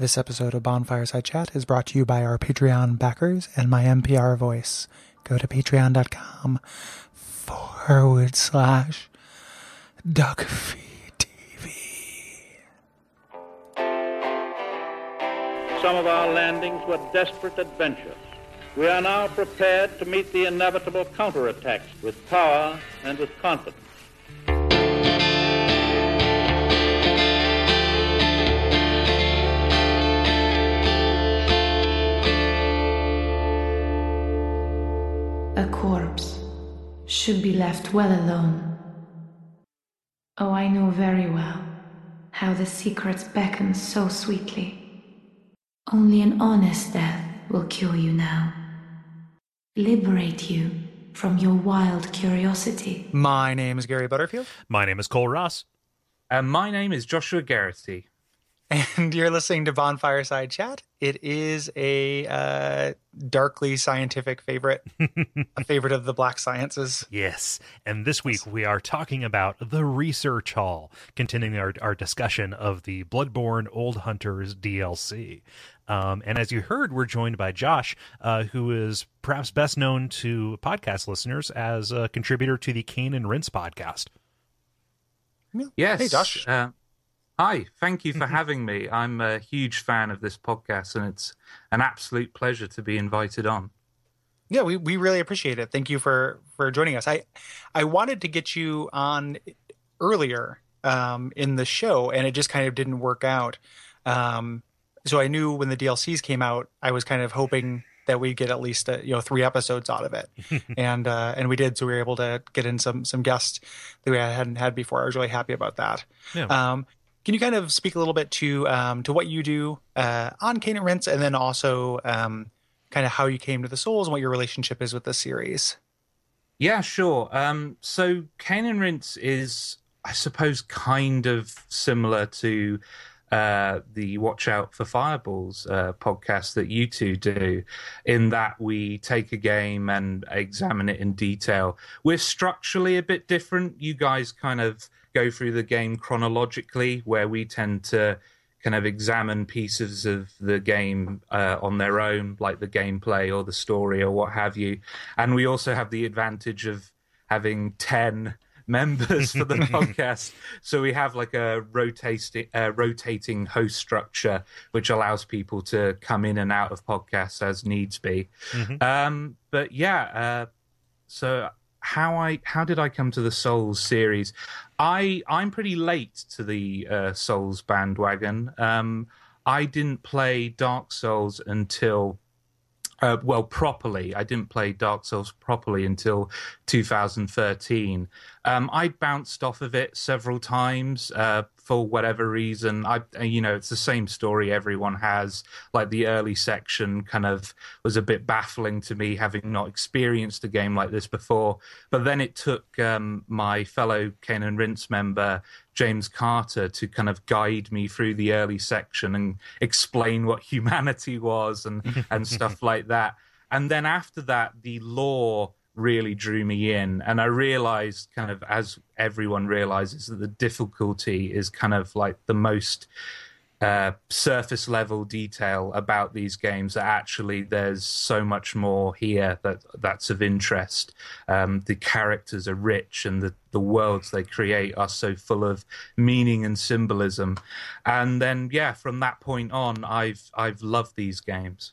This episode of Bonfireside Chat is brought to you by our Patreon backers and my NPR voice. Go to patreon.com forward slash DuckFeed TV. Some of our landings were desperate adventures. We are now prepared to meet the inevitable counterattacks with power and with confidence. Should be left well alone. Oh, I know very well how the secrets beckon so sweetly. Only an honest death will cure you now, liberate you from your wild curiosity. My name is Gary Butterfield, My name is Kole Ross. And my name is Joshua Garrity. and you're listening to Bonfireside Chat. It is a uh, darkly scientific favorite, a favorite of the black sciences. Yes. And this week we are talking about the Research Hall, continuing our, our discussion of the Bloodborne Old Hunters DLC. Um, and as you heard, we're joined by Josh, uh, who is perhaps best known to podcast listeners as a contributor to the Cane and Rinse podcast. Yes. Hey, Josh. Uh, hi. Thank you for having me. I'm a huge fan of this podcast, and it's an absolute pleasure to be invited on. Yeah, we, we really appreciate it. Thank you for for joining us. I I wanted to get you on earlier um, in the show, and it just kind of didn't work out. Um, so I knew when the DLCs came out, I was kind of hoping that we'd get at least uh, you know three episodes out of it, and uh, and we did. So we were able to get in some some guests that we hadn't had before. I was really happy about that. Yeah. Um, can you kind of speak a little bit to um, to what you do uh, on Cane and Rinse, and then also um, kind of how you came to the Souls and what your relationship is with the series? Yeah, sure. Um, so Cane and Rinse is, I suppose, kind of similar to uh, the Watch Out for Fireballs uh, podcast that you two do, in that we take a game and examine it in detail. We're structurally a bit different. You guys kind of go through the game chronologically, where we tend to kind of examine pieces of the game uh, on their own, like the gameplay or the story or what have you. And we also have the advantage of having 10 members for the podcast. So we have like a rotating, uh, rotating host structure, which allows people to come in and out of podcasts as needs be. Um, but yeah, uh, so how I how did I come to the Souls series? I I'm pretty late to the uh, Souls bandwagon. Um, I didn't play Dark Souls until uh, well properly. I didn't play Dark Souls properly until 2013. Um, I bounced off of it several times uh, for whatever reason. I you know it's the same story everyone has. Like the early section kind of was a bit baffling to me, having not experienced a game like this before. But then it took um, my fellow Cane and Rinse member James Carter to kind of guide me through the early section and explain what humanity was and and stuff like that. And then after that, the lore really drew me in, and I realized, kind of as everyone realizes, that the difficulty is kind of like the most uh, surface level detail about these games that actually there's so much more here that that's of interest. Um, the characters are rich and the, the worlds they create are so full of meaning and symbolism. And then yeah, from that point on I've I've loved these games.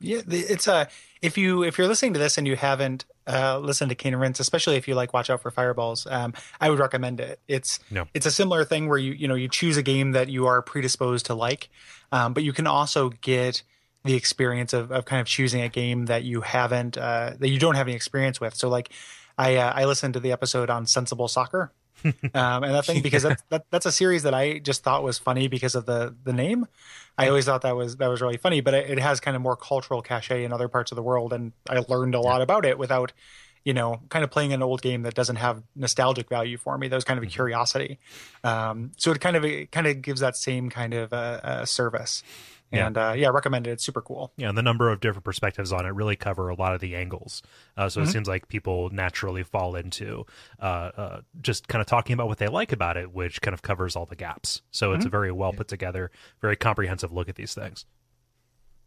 Yeah, it's a if you if you're listening to this and you haven't uh, listened to Cane and Rinse, especially if you like Watch Out for Fireballs, um, I would recommend it. It's No. it's a similar thing where you you know you choose a game that you are predisposed to like, um, but you can also get the experience of, of kind of choosing a game that you haven't uh, that you don't have any experience with. So like, I uh, I listened to the episode on Sensible Soccer. Um, and that thing because that's that, that's a series that I just thought was funny because of the the name. I always thought that was that was really funny, but it, it has kind of more cultural cachet in other parts of the world, and I learned a lot about it without, you know, kind of playing an old game that doesn't have nostalgic value for me. That was kind of a curiosity. Um, so it kind of it kind of gives that same kind of uh, uh, service. Yeah. And uh, yeah, recommend it. It's super cool. Yeah, and the number of different perspectives on it really cover a lot of the angles. Uh, so it seems like people naturally fall into uh, uh, just kind of talking about what they like about it, which kind of covers all the gaps. So it's a very well put together, very comprehensive look at these things.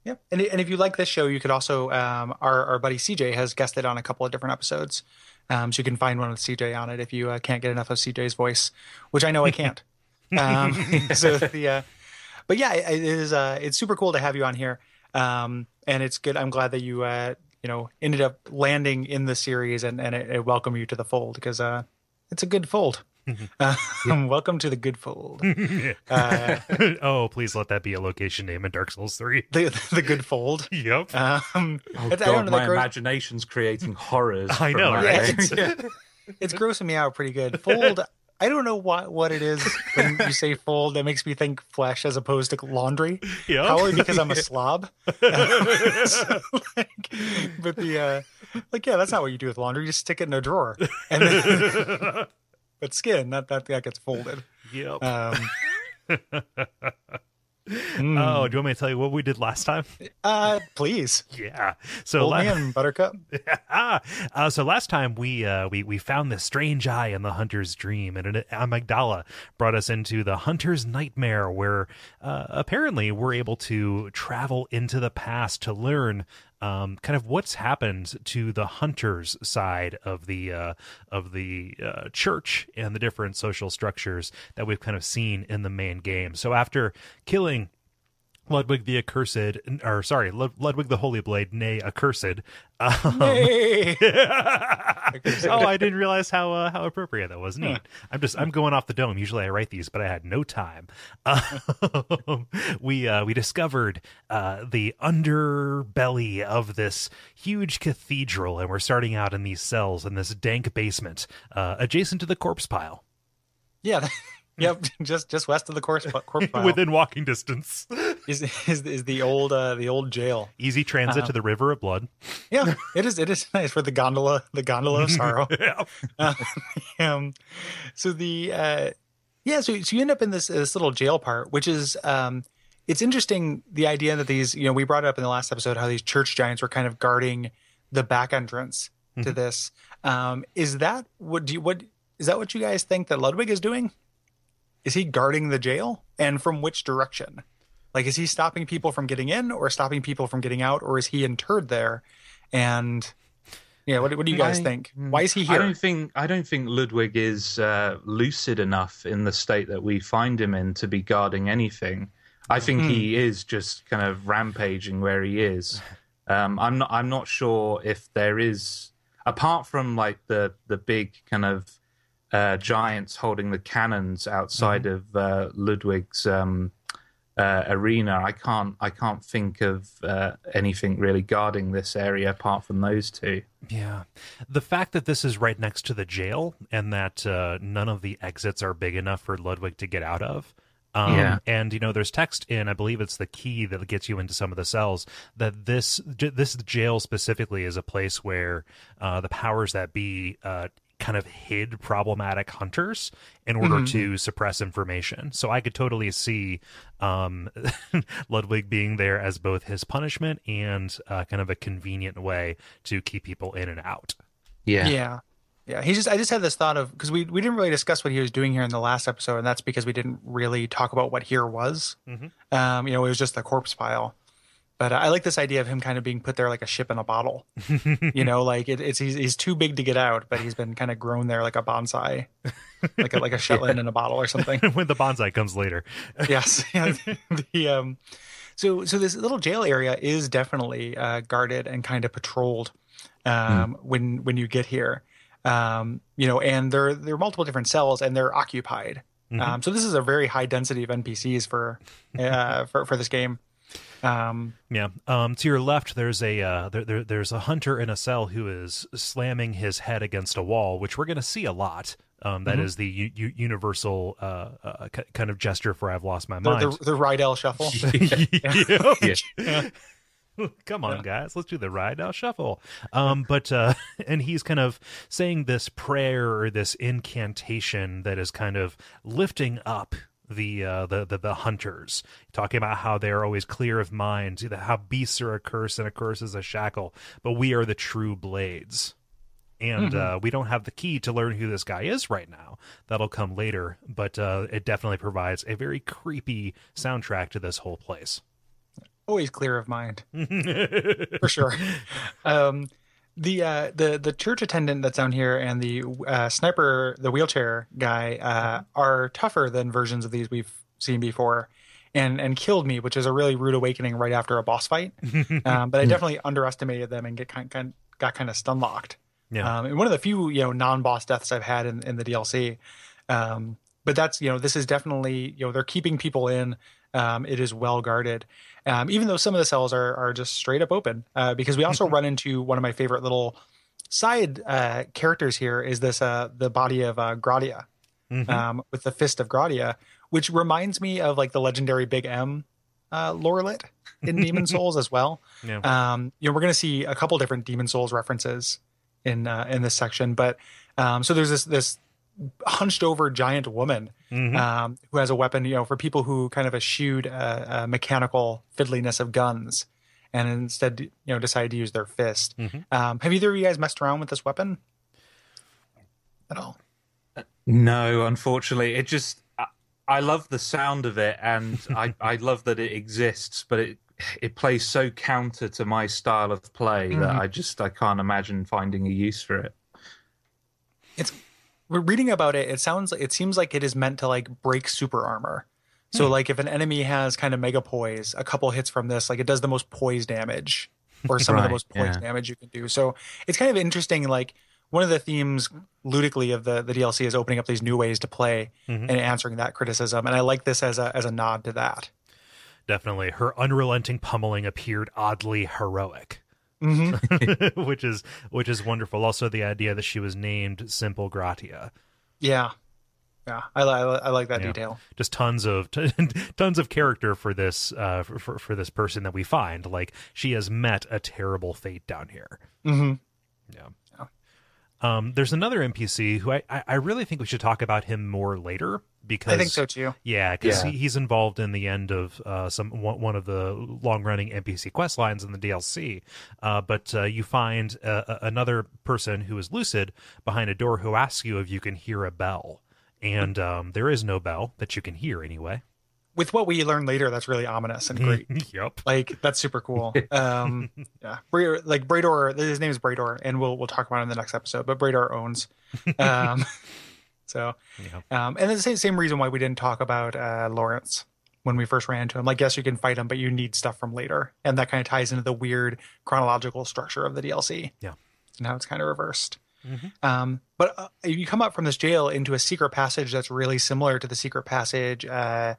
Yeah, and and if you like this show, you could also um, our our buddy CJ has guested on a couple of different episodes, um, so you can find one with CJ on it if you uh, can't get enough of CJ's voice, which I know I can't. um, so the uh, but yeah, it, it is uh, it's super cool to have you on here, um, and it's good. I'm glad that you uh, you know ended up landing in the series and and it, it welcome you to the fold because uh, it's a good fold. uh, welcome to the good fold. Uh, oh, please let that be a location name in Dark Souls 3. the the good fold. Yep. Um, Oh it's- I god, don't know, my that gross- imagination's creating horrors. I know, right? Yeah, it's, it's grossing me out pretty good. Fold. I don't know what what it is when you say fold that makes me think flesh as opposed to laundry. Yep. Probably because I'm a slob. So, like, but the uh, like, yeah, that's not what you do with laundry. You just stick it in a drawer, and then, but skin that that that gets folded. Yep. Um, Oh, do you want me to tell you what we did last time? uh, please, Yeah. So old la- man Buttercup. uh, so last time we uh, we we found this strange eye in the hunter's dream, and an amygdala brought us into the hunter's nightmare, where uh, apparently we're able to travel into the past to learn. Um, kind of what's happened to the hunters side of the uh, of the uh, church and the different social structures that we've kind of seen in the main game. So after killing Ludwig the Accursed, or sorry, Lud- Ludwig the Holy Blade, nay, Accursed. Um, Hey. oh, I didn't realize how uh, how appropriate that was. Neat. I'm just I'm going off the dome. Usually I write these, but I had no time. Um, we uh, we discovered uh, the underbelly of this huge cathedral, and we're starting out in these cells in this dank basement uh, adjacent to the corpse pile, Yeah. Yep, just just west of the corpse, corpse pile within walking distance. Is, is is the old uh, the old jail. Easy transit to the River of Blood. Yeah, it is. It is nice for the gondola, the gondola of sorrow. Yeah. um, so the uh, yeah, so so you end up in this this little jail part, which is um, it's interesting the idea that these you know we brought it up in the last episode how these church giants were kind of guarding the back entrance to this. Um, is that what do you what is that what you guys think that Ludwig is doing? Is he guarding the jail, and from which direction? Like, is he stopping people from getting in, or stopping people from getting out, or is he interred there? And yeah, what, what do you guys I- think? Why is he I here? don't think I don't think Ludwig is uh, lucid enough in the state that we find him in to be guarding anything. I think he is just kind of rampaging where he is. Um, I'm not. I'm not sure if there is, apart from like the the big kind of uh, giants holding the cannons outside of uh, Ludwig's um, uh, arena. I can't. I can't think of uh, anything really guarding this area apart from those two. Yeah. The fact that this is right next to the jail and that uh, none of the exits are big enough for Ludwig to get out of. Um, Yeah. And you know, there's text in, I believe it's the key that gets you into some of the cells. That this this jail specifically is a place where uh, the powers that be uh, kind of hid problematic hunters in order to suppress information. So I could totally see um, Ludwig being there as both his punishment and uh, kind of a convenient way to keep people in and out. Yeah. Yeah. Yeah. He just I just had this thought of because we we didn't really discuss what he was doing here in the last episode, and that's because we didn't really talk about what here was. Um, you know, it was just the corpse pile. But I like this idea of him kind of being put there like a ship in a bottle. you know, like it, it's he's, he's too big to get out, but he's been kind of grown there like a bonsai, like a like a Shetland in a bottle or something. when the bonsai comes later. yes. Yeah, the um, so so this little jail area is definitely uh, guarded and kind of patrolled um, when when you get here. Um, you know, and there there are multiple different cells and they're occupied. Um, so this is a very high density of NPCs for uh, for for this game. Um, Yeah. Um, to your left, there's a uh, there, there, there's a hunter in a cell who is slamming his head against a wall, which we're going to see a lot. Um, that is the u- u- universal uh, uh, k- kind of gesture for I've lost my the, mind. the the Rydell shuffle. Yep. Come on, guys, let's do the now shuffle. Um, but uh, and he's kind of saying this prayer or this incantation that is kind of lifting up the uh, the, the the hunters, talking about how they are always clear of mind, how beasts are a curse and a curse is a shackle, but we are the true blades. And Mm-hmm. uh, we don't have the key to learn who this guy is right now. That'll come later, but uh, it definitely provides a very creepy soundtrack to this whole place. always clear of mind for sure um the uh the the church attendant that's down here and the uh sniper the wheelchair guy uh are tougher than versions of these we've seen before and and killed me which is a really rude awakening right after a boss fight um but i definitely underestimated them and get kind, kind got kind of stun locked Yeah. um, and one of the few you know non-boss deaths I've had in, in the DLC. Um, but that's you know this is definitely you know they're keeping people in. Um, it is well guarded, um, even though some of the cells are are just straight up open. Uh, because we also run into one of my favorite little side uh, characters here is this uh, the body of uh, Gratia um, with the fist of Gratia, which reminds me of like the legendary Big M uh, lorelet in Demon Souls as well. Yeah. Um, you know, we're going to see a couple different Demon Souls references in uh, in this section, but um, so there's this this hunched over giant woman um, who has a weapon. You know, for people who kind of eschewed uh, uh, mechanical fiddliness of guns and instead you know decided to use their fist. Um, have either of you guys messed around with this weapon at all? No, unfortunately, it just I, I love the sound of it, and I I love that it exists, but it it plays so counter to my style of play that I just I can't imagine finding a use for it. it's we're reading about it it sounds it seems like it is meant to like break super armor so hmm. like if an enemy has kind of mega poise a couple hits from this like it does the most poise damage or some of the most poise yeah. damage you can do so it's kind of interesting like one of the themes ludically of the the dlc is opening up these new ways to play mm-hmm. and answering that criticism and i like this as a as a nod to that Definitely. Her unrelenting pummeling appeared oddly heroic. which is which is wonderful. Also the idea that she was named Simple Gratia. yeah yeah i, li- I like that Yeah. detail Just tons of tons of character for this uh for, for for this person that we find. Like she has met a terrible fate down here. Mm-hmm. Yeah. Um, there's another NPC who I, I I really think we should talk about him more later because i think so too Yeah, because Yeah. he, he's involved in the end of uh, some one, one of the long-running NPC quest lines in the DLC. Uh, but uh, you find uh, a- another person who is lucid behind a door who asks you if you can hear a bell, and um, there is no bell that you can hear anyway. With what we learn later that's really ominous and great yep. Like that's super cool. Um, yeah, like Brador, his name is Brador, and we'll we'll talk about it in the next episode. But Brador owns. Um, so, Yeah. um, and the same same reason why we didn't talk about uh, Lawrence when we first ran into him. Like, yes, you can fight him, but you need stuff from later, and that kind of ties into the weird chronological structure of the DLC. Yeah. and how it's kind of reversed. Um, but uh, you come up from this jail into a secret passage that's really similar to the secret passage uh,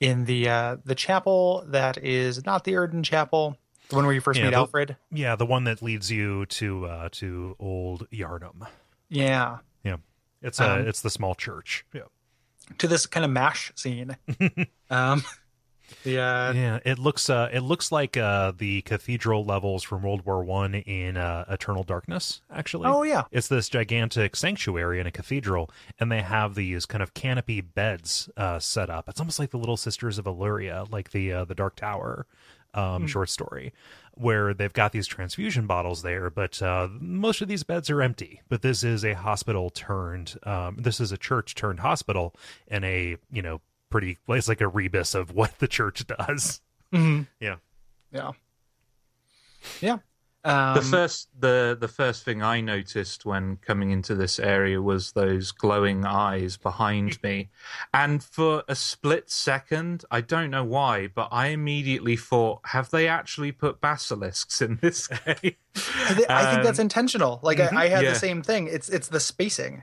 in the uh, the chapel that is not the Oedon Chapel, the one where you first Yeah, meet the- Alfred. Yeah, the one that leads you to uh, to old Yharnam. Yeah, Yeah, it's a Um, it's the small church. Yeah. to this kind of mash scene. um, uh, Yeah, it looks uh it looks like uh the cathedral levels from World War One in uh, Eternal Darkness, actually. Oh, yeah. It's this gigantic sanctuary in a cathedral, and they have these kind of canopy beds uh set up. It's almost like the Little Sisters of Eluria, like the uh, the Dark Tower um short story, where they've got these transfusion bottles there, but uh most of these beds are empty. But this is a hospital turned um this is a church turned hospital and a, you know, pretty it's like a rebus of what the church does. mhm, Yeah. yeah, yeah. Um, the first the the first thing I noticed when coming into this area was those glowing eyes behind me, and for a split second, I don't know why, but I immediately thought, have they actually put basilisks in this game? I, thi- I think that's Um, intentional. Like I, I had yeah. the same thing. It's it's the spacing.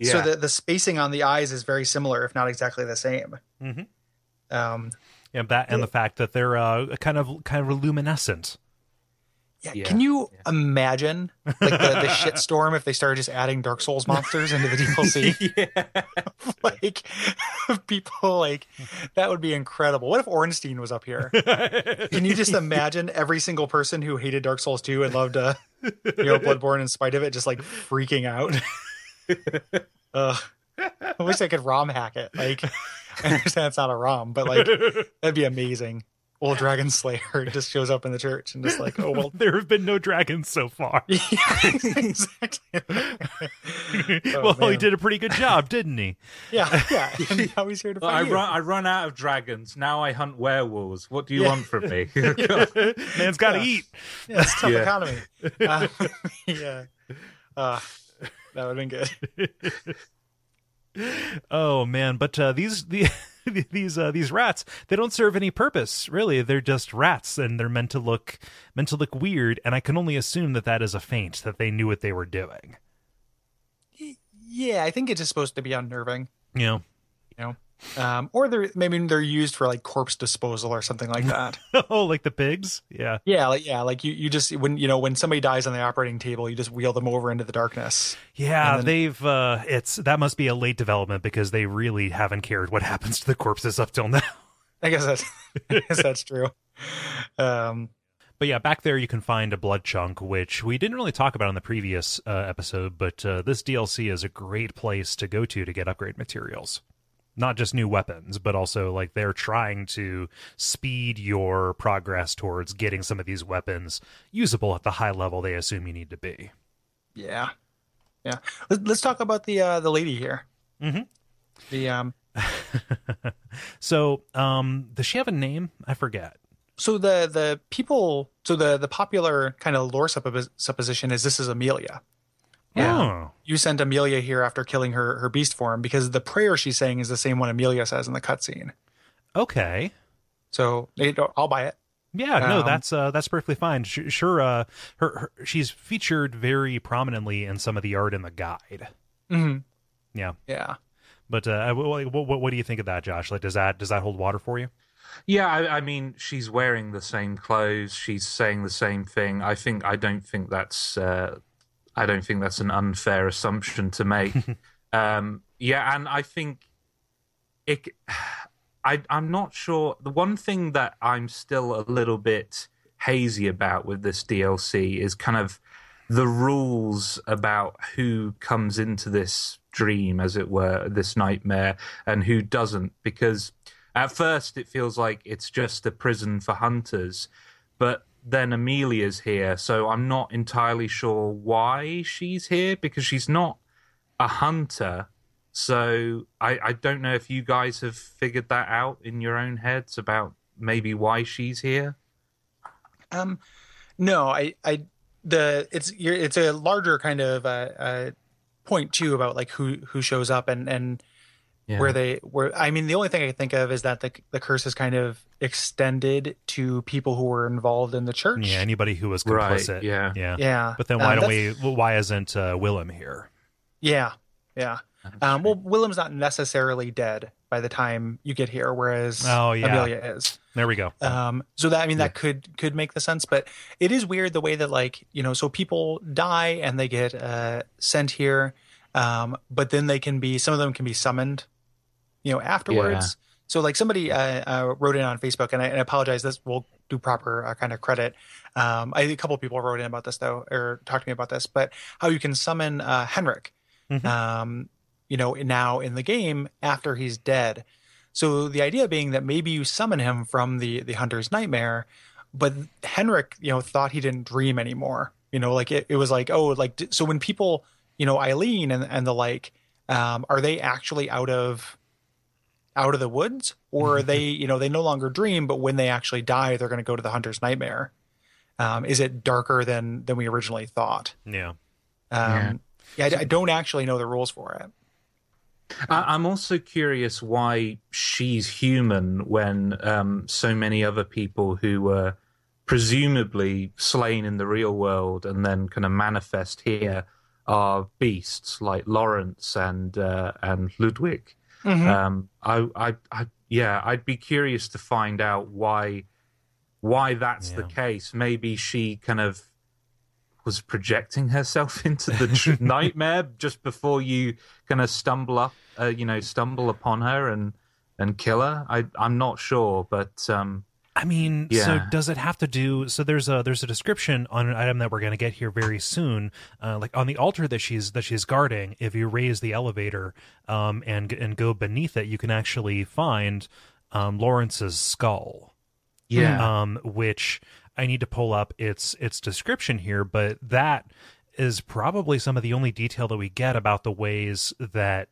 Yeah. So the the spacing on the eyes is very similar, if not exactly the same. Mhm. Um, Yeah, that and the fact that they're uh, kind of kind of luminescent. yeah, Yeah, Can you imagine like the, the shitstorm if they started just adding Dark Souls monsters into the DLC? yeah. like people like that would be incredible. What if Ornstein was up here? Can you just imagine every single person who hated Dark Souls 2 and loved uh you know Bloodborne in spite of it just like freaking out? Ugh. I wish I could ROM hack it. Like I understand it's not a rom, but like that'd be amazing. Old Dragon Slayer just shows up in the church and just like, oh well, there have been no dragons so far. yeah, exactly. Oh, well, he did a pretty good job, didn't he? Yeah, yeah. And now he's here to Well, I fight you. run. I run out of dragons. Now I hunt werewolves. What do you Yeah. want from me? Man's got to Yeah. eat. Yeah, it's a tough Yeah. economy. Uh, yeah, uh, that would have been good. Oh man, but uh, these the these uh, these rats they don't serve any purpose really. They're just rats, and they're meant to look meant to look weird. And I can only assume that that is a feint that they knew what they were doing. Yeah, I think it's just supposed to be unnerving. Yeah. You know, um, or they're maybe they're used for like corpse disposal or something like that. oh, like the pigs. Yeah. yeah, like yeah, like you you just when you know when somebody dies on the operating table, you just wheel them over into the darkness. Yeah, then- they've uh it's that must be a late development because they really haven't cared what happens to the corpses up till now. I guess that's I guess that's true. Um, But yeah, back there you can find a blood chunk, which we didn't really talk about in the previous uh, episode, but uh, this DLC is a great place to go to to get upgrade materials. Not just new weapons, but also like they're trying to speed your progress towards getting some of these weapons usable at the high level they assume you need to be. yeah, yeah. Let's, talk about the uh, the lady here. Mhm. The um, So, um, does she have a name? I forget. so the the people, so the the popular kind of lore suppos- supposition is this is Amelia. Oh. You sent Amelia here after killing her her beast form because the prayer she's saying is the same one Amelia says in the cutscene. Okay. So I'll buy it. Yeah, no, Um, that's uh, that's perfectly fine. Sh- Sure, uh, her, her she's featured very prominently in some of the art in the guide. hmm Yeah, Yeah. but uh, what, what, what do you think of that, Josh? Like, does that does that hold water for you? Yeah, I, I mean, she's wearing the same clothes. She's saying the same thing. I think I don't think that's uh, I don't think that's an unfair assumption to make. um, yeah, and I think it. I I'm not sure. The one thing that I'm still a little bit hazy about with this DLC is kind of the rules about who comes into this dream, as it were, this nightmare, and who doesn't. Because at first it feels like it's just a prison for hunters, but then Amelia's here, so I'm not entirely sure why she's here because she's not a hunter. So I, I don't know if you guys have figured that out in your own heads about maybe why she's here. Um, no, I, I, the it's it's a larger kind of uh, uh, point too about like who who shows up and and where they were I mean the only thing I think of is that the the curse is kind of extended to people who were involved in the church. Yeah, anybody who was Right, complicit. yeah. yeah. yeah. But then why Um, don't we? Why isn't uh, Willem here? Yeah, yeah. Um, well, Willem's not necessarily dead by the time you get here, whereas Oh, yeah. Amelia is. There we go. Um, so that I mean that could could make the sense, but it is weird the way that like you know, so people die and they get uh, sent here, um, but then they can be some of them can be summoned, you know, afterwards. So like somebody uh, uh, wrote in on Facebook, and I, and I apologize. This will do proper uh, kind of credit. Um, I, a couple people wrote in about this though, or talked to me about this, but how you can summon uh, Henryk, Mhm. um, you know, now in the game after he's dead. So the idea being that maybe you summon him from the the hunter's nightmare, but Henryk, you know, thought he didn't dream anymore. You know, like it, it was like, oh, like so when people, you know, Eileen and and the like, um, are they actually out of out of the woods, or are they, you know, they no longer dream, but when they actually die, they're going to go to the hunter's nightmare. Um, is it darker than than we originally thought? Yeah. Um, yeah, I, I don't actually know the rules for it. I, I'm also curious why she's human when um, so many other people who were presumably slain in the real world and then kind of manifest here are beasts like Lawrence and uh, and Ludwig. Um, I, I, I, yeah, I'd be curious to find out why why that's the case. Maybe she kind of was projecting herself into the tr- nightmare just before you kind of stumble up, uh, you know, stumble upon her and and kill her. I I'm not sure, but um, I mean, so does it have to do? So there's a there's a description on an item that we're going to get here very soon. Uh, like on the altar that she's that she's guarding, if you raise the elevator um, and and go beneath it, you can actually find um, Lawrence's skull. Yeah. Um, which I need to pull up its its description here, but that is probably some of the only detail that we get about the ways that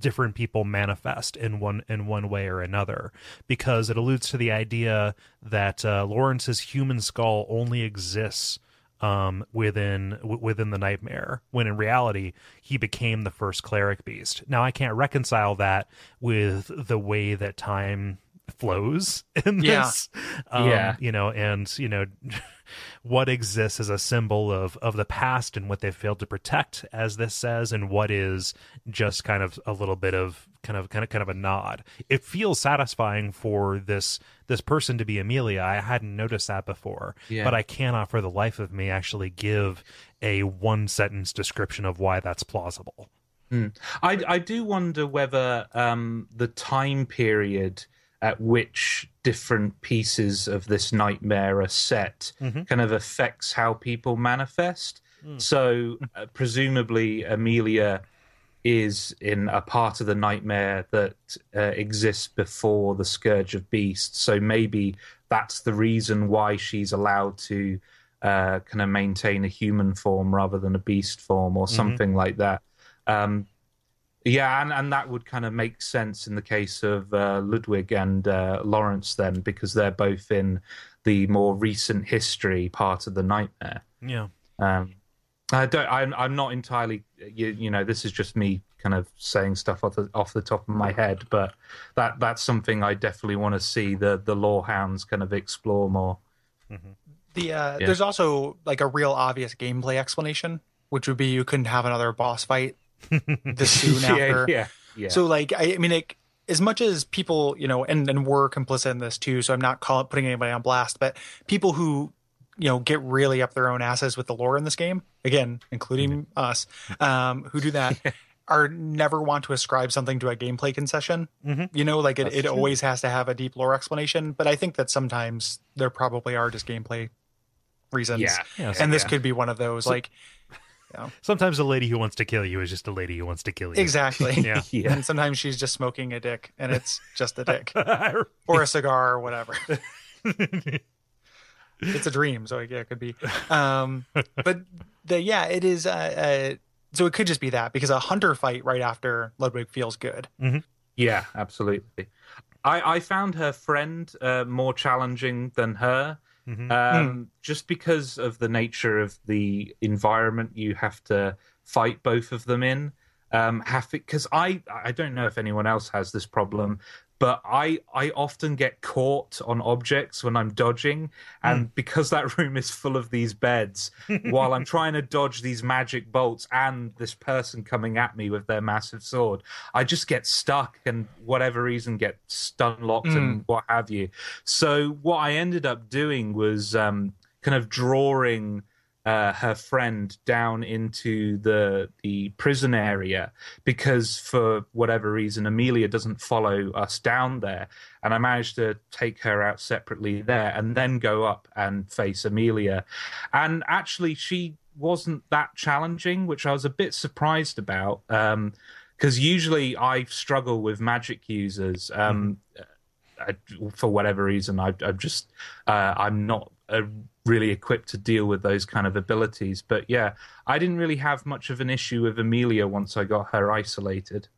different people manifest in one in one way or another because it alludes to the idea that uh, Lawrence's human skull only exists um, within w- within the nightmare when in reality he became the first cleric beast. Now I can't reconcile that with the way that time flows in Yeah. this. Um, Yeah. you know, and you know what exists as a symbol of of the past and what they failed to protect, as this says, and what is just kind of a little bit of kind of kind of kind of a nod. It feels satisfying for this this person to be Amelia. I hadn't noticed that before, Yeah. but I cannot for the life of me actually give a one sentence description of why that's plausible. I I do wonder whether um, the time period at which different pieces of this nightmare are set kind of affects how people manifest. So uh, presumably Amelia is in a part of the nightmare that uh, exists before the scourge of beasts. So maybe that's the reason why she's allowed to uh, kind of maintain a human form rather than a beast form or something like that. Um, yeah, and, and that would kind of make sense in the case of uh, Ludwig and uh, Lawrence then, because they're both in the more recent history part of the nightmare. Yeah. Um, I don't. I'm. I'm not entirely. You, you know, this is just me kind of saying stuff off the off the top of my head, but that that's something I definitely want to see the the lore hounds kind of explore more. The uh, Yeah. there's also like a real obvious gameplay explanation, which would be you couldn't have another boss fight this soon after. yeah, yeah, yeah. So like I, I mean, it, as much as people, you know, and and we're complicit in this too. So I'm not calling putting anybody on blast, but people who you know get really up their own asses with the lore in this game, again, including us, um, who do that. Are never want to ascribe something to a gameplay concession. You know, like it, it always has to have a deep lore explanation. But I think that sometimes there probably are just gameplay reasons. Yeah. Yeah, and this yeah. could be one of those. like, Sometimes a lady who wants to kill you is just a lady who wants to kill you. exactly. Yeah. yeah. And sometimes she's just smoking a dick, and it's just a dick. or a cigar or whatever. it's a dream, so yeah, it could be. Um, but the yeah, it is. Uh, uh, so it could just be that because a hunter fight right after Ludwig feels good. Yeah, absolutely. I, I found her friend uh, more challenging than her, um, just because of the nature of the environment you have to fight both of them in. Um, have because I I don't know if anyone else has this problem, but I I often get caught on objects when I'm dodging, and because that room is full of these beds, while I'm trying to dodge these magic bolts and this person coming at me with their massive sword, I just get stuck and whatever reason get stun locked and what have you. So what I ended up doing was um, kind of drawing uh, her friend down into the the prison area because for whatever reason Amelia doesn't follow us down there, and I managed to take her out separately there and then go up and face Amelia, and actually she wasn't that challenging, which I was a bit surprised about. Um, because usually I struggle with magic users. Um, I, for whatever reason, I, I'm just uh, I'm not uh, really equipped to deal with those kind of abilities. But yeah, I didn't really have much of an issue with Amelia once I got her isolated.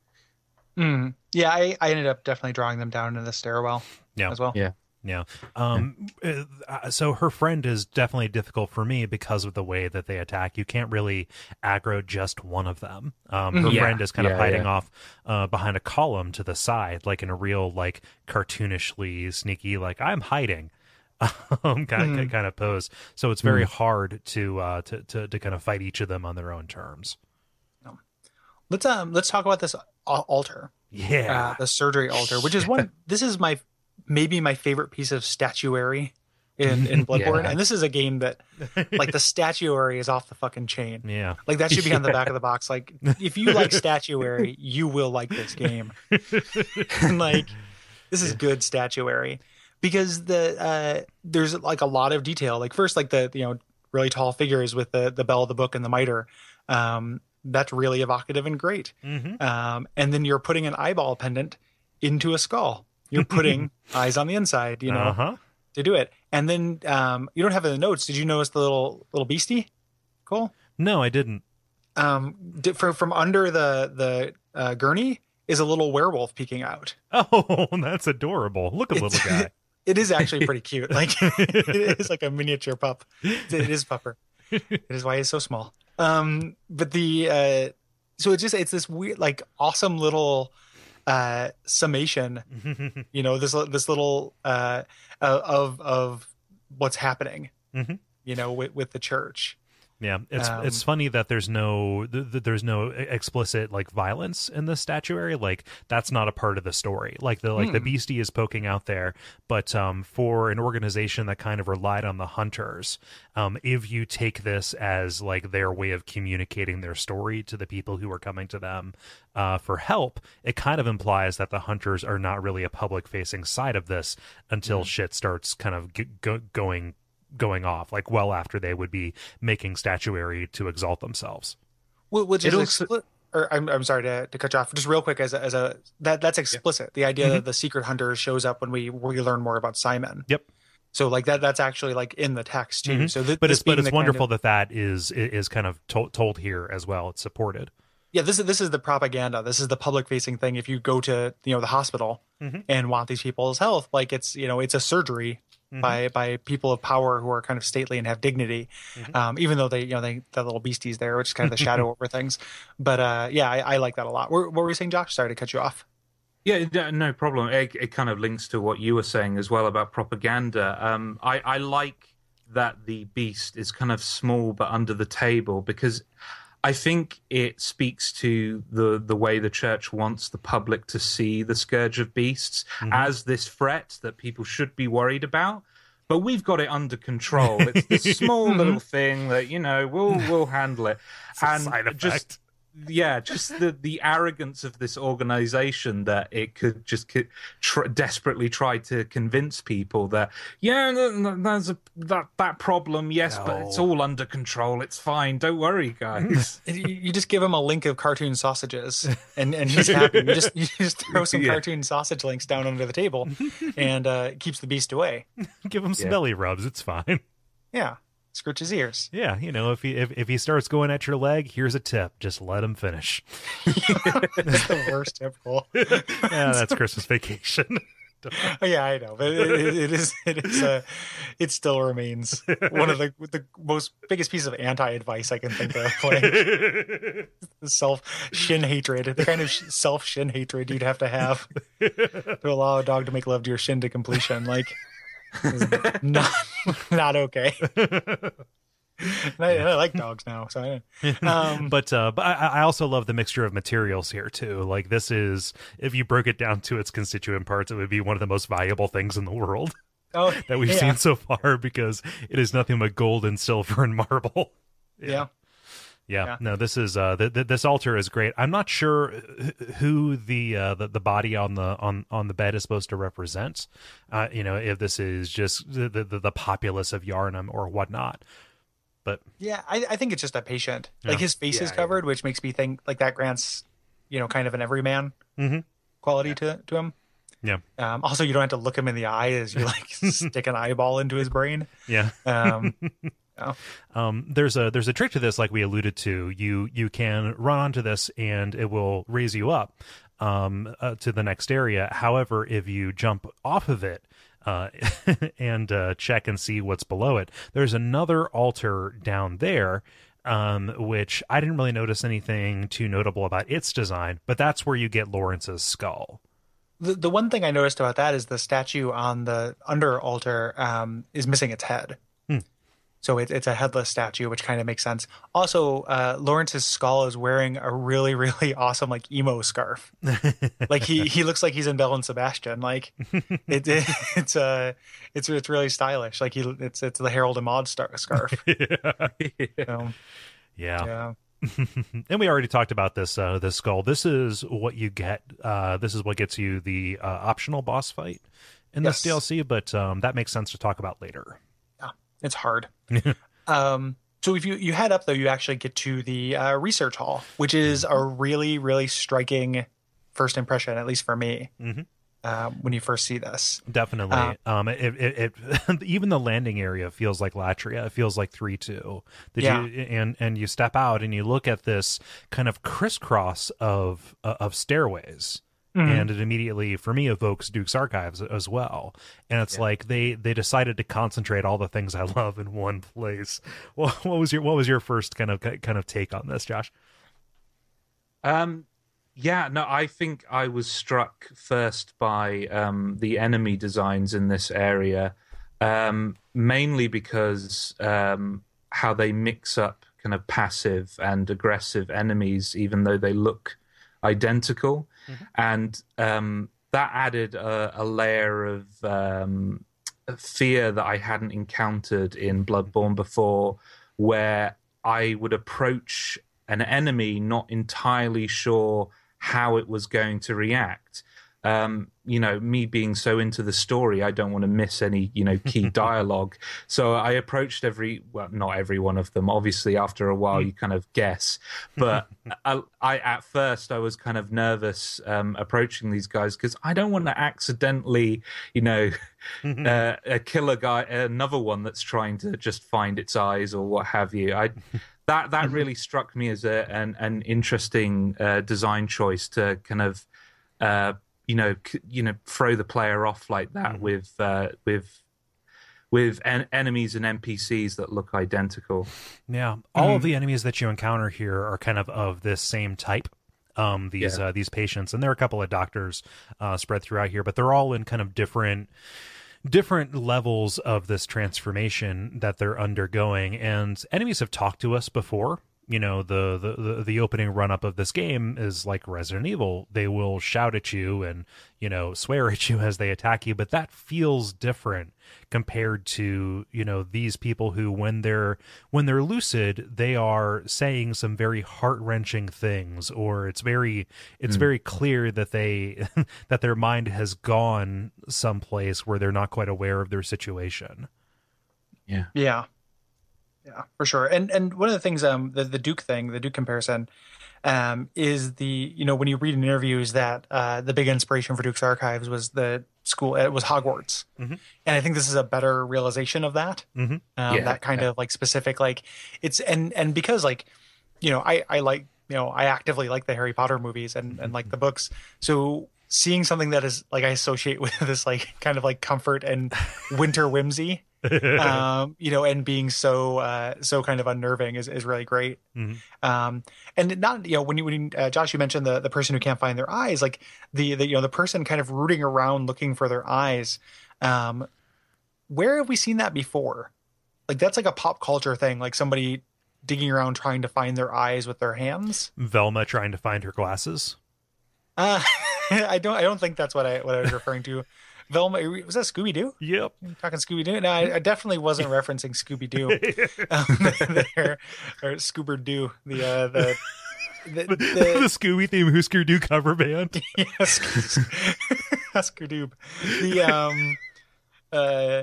Mm. Yeah, I, I ended up definitely drawing them down into the stairwell Yeah. as well. Yeah. Yeah. Um. uh, So her friend is definitely difficult for me because of the way that they attack. You can't really aggro just one of them. Um. Her Yeah. friend is kind of hiding yeah. off uh, behind a column to the side, like in a real like cartoonishly sneaky, like I'm hiding. Um, kind of kind of pose, so it's very hard to uh to, to to kind of fight each of them on their own terms. Let's um let's talk about this altar, Yeah, uh, the surgery altar, which is one. this is my maybe my favorite piece of statuary in in Bloodborne, Yeah. and this is a game that like the statuary is off the fucking chain. yeah, Like that should be on the back of the box. Like if you like statuary, you will like this game. and like this is good statuary. Because the uh, there's like a lot of detail. Like first, like the you know really tall figures with the the bell of the book and the mitre. Um, that's really evocative and great. Mm-hmm. Um, and then you're putting an eyeball pendant into a skull. You're putting eyes on the inside, you know, uh-huh. to do it. And then um, you don't have it in the notes. Did you notice the little little beastie? Cool. No, I didn't. Um, di- from from under the the uh, gurney is a little werewolf peeking out. Oh, that's adorable. Look, a little guy. It is actually pretty cute. Like it is like a miniature pup. It is pupper. It is why he's so small. Um, but the uh, so it's just it's this weird, like awesome little uh summation. You know, this this little uh of of what's happening. Mhm. You know, with with the church. Yeah, it's Um, it's funny that there's no th- th- there's no explicit like violence in the statuary. Like that's not a part of the story. Like the like the Hmm. beastie is poking out there, but um, for an organization that kind of relied on the hunters, um, if you take this as like their way of communicating their story to the people who are coming to them uh, for help, it kind of implies that the hunters are not really a public facing side of this until shit starts kind of g- go- going going off like well after they would be making statuary to exalt themselves Wh- Which It is also- expli- or I'm I'm sorry to, to cut you off. Just real quick, as a, as a that that's explicit. The idea that the secret hunter shows up when we we learn more about Simon. Yep. So like that that's actually like in the text too. Mhm. So th- but it's but it's the kind wonderful of- that that is is kind of to- told here as well it's supported yeah, this is this is the propaganda. This is the public facing thing. If you go to you know the hospital Mhm. and want these people's health, like it's you know it's a surgery Mhm. by by people of power who are kind of stately and have dignity. Mhm. Um, even though they you know they the little beasties there, which is kind of the shadow over things. But uh, yeah, I, I like that a lot. What, what were you saying, Josh? Sorry to cut you off. Yeah, no problem. It, it kind of links to what you were saying as well about propaganda. Um, I, I like that the beast is kind of small but under the table because I think it speaks to the the way the church wants the public to see the scourge of beasts as this threat that people should be worried about. But we've got it under control. It's this small little thing that you know we'll we'll handle it. And just yeah, just the the arrogance of this organization that it could just c- tr- desperately try to convince people that yeah, no, no, there's a that that problem, yes, but it's all under control. It's fine. Don't worry, guys. You, you just give him a link of cartoon sausages, and, and he's happy. You just you just throw some Yeah. cartoon sausage links down under the table, and uh, it keeps the beast away. give him some Yeah. belly rubs it's fine Yeah, scratch his ears. yeah you know if he if, if he starts going at your leg here's a tip just let him finish That's the worst tip typical. yeah that's christmas vacation Oh, yeah, I know, but it, it, it is it is uh, it still remains one of the the most biggest piece of anti advice I can think of. Like self shin hatred, the kind of self shin hatred you'd have to have to allow a dog to make love to your shin to completion. Like, not not okay. I, I like dogs now, so I, um, but uh, but I, I also love the mixture of materials here too. Like this is, if you broke it down to its constituent parts, it would be one of the most valuable things in the world oh, that we've yeah, seen so far because it is nothing but gold and silver and marble. Yeah, Yeah, Yeah. no, this is uh, th- th- this altar is great. I'm not sure who the, uh, the the body on the on on the bed is supposed to represent. Uh, you know, if this is just the the, the populace of Yharnam or whatnot. But yeah. I, I think it's just a patient. Yeah. Like his face is Yeah, covered, which makes me think like that grants, you know, kind of an everyman Mhm. quality to to him. yeah, Um, also, you don't have to look him in the eye as you like stick an eyeball into his brain. yeah. Um, um, there's a there's a trick to this, like we alluded to. You you can run onto this and it will raise you up um, uh, to the next area. However, if you jump off of it uh, and uh, check and see what's below it, there's another altar down there. Um, which I didn't really notice anything too notable about its design, but that's where you get Lawrence's skull. the the one thing I noticed about that is the statue on the under altar um, is missing its head. So it, it's a headless statue, which kind of makes sense. Also, uh, Lawrence's skull is wearing a really, really awesome like emo scarf. like he, he looks like he's in Belle and Sebastian. Like it, it it's uh it's it's really stylish. Like he it's it's the Harold and Maude star- scarf. So, yeah. yeah. and we already talked about this uh this skull this is what you get uh this is what gets you the uh, optional boss fight in this DLC, but um, that makes sense to talk about later. It's hard. um, so if you you head up though, you actually get to the uh, research hall, which is a really really striking first impression, at least for me. Mhm. Um, when you first see this, Definitely. Uh, um, it, it, it even the landing area feels like Latria. It feels like three two. Yeah. you and and you step out and you look at this kind of crisscross of uh, of stairways. Mm-hmm. And it immediately, for me, evokes Duke's Archives as well. And it's like they they decided to concentrate all the things I love in one place. Well, what was your what was your first kind of kind of take on this, Josh? Um, yeah, no, I think I was struck first by um, the enemy designs in this area, um, mainly because um, how they mix up kind of passive and aggressive enemies, even though they look identical, and um, that added a, a layer of um, fear that I hadn't encountered in Bloodborne before, where I would approach an enemy not entirely sure how it was going to react. Um, you know, me being so into the story, I don't want to miss any, you know, key dialogue. So I approached every, well, not every one of them. Obviously, after a while, you kind of guess. But I, I, at first, I was kind of nervous um, approaching these guys because I don't want to accidentally, you know, uh, a killer guy, another one that's trying to just find its eyes or what have you. I that that really struck me as a an, an interesting uh, design choice to kind of uh, you know c- you know throw the player off like that with uh, with with en- enemies and NPCs that look identical. Yeah, all Mm-hmm. of the enemies that you encounter here are kind of of this same type. Um, these Yeah. uh, these patients, and there are a couple of doctors uh, spread throughout here, but they're all in kind of different different levels of this transformation that they're undergoing. And enemies have talked to us before. You know, the the the, the opening run up of this game is like Resident Evil. They will shout at you and you know swear at you as they attack you, but that feels different compared to you know these people who when they're when they're lucid they are saying some very heart-wrenching things or it's very it's hmm. very clear that they that their mind has gone someplace where they're not quite aware of their situation Yeah. Yeah. Yeah, for sure. And and one of the things um the, the Duke thing, the Duke comparison, um, is the you know, when you read in interviews that uh the big inspiration for Duke's archives was the school it was Hogwarts. Mhm. And I think this is a better realization of that. Mhm. Um, Yeah, that kind of like specific like it's and and because like you know, I I like you know, I actively like the Harry Potter movies and and like the books. So seeing something that is like I associate with this like kind of like comfort and winter whimsy um, you know, and being so uh, so kind of unnerving is, is really great. Mhm. Um, and not you know when you when you, uh, Josh you mentioned the the person who can't find their eyes, like the the you know the person kind of rooting around looking for their eyes. Um, where have we seen that before? Like that's like a pop culture thing, like somebody digging around trying to find their eyes with their hands. velma trying to find her glasses Uh, I don't I don't think that's what I what I was referring to. Velma was that Scooby Doo? yep talking Scooby Doo. No, I, I definitely wasn't referencing Scooby Doo um, there, or Scoober Doo. The uh, the the, the, the scooby theme husker du cover band yes, Husker Doob. The um uh.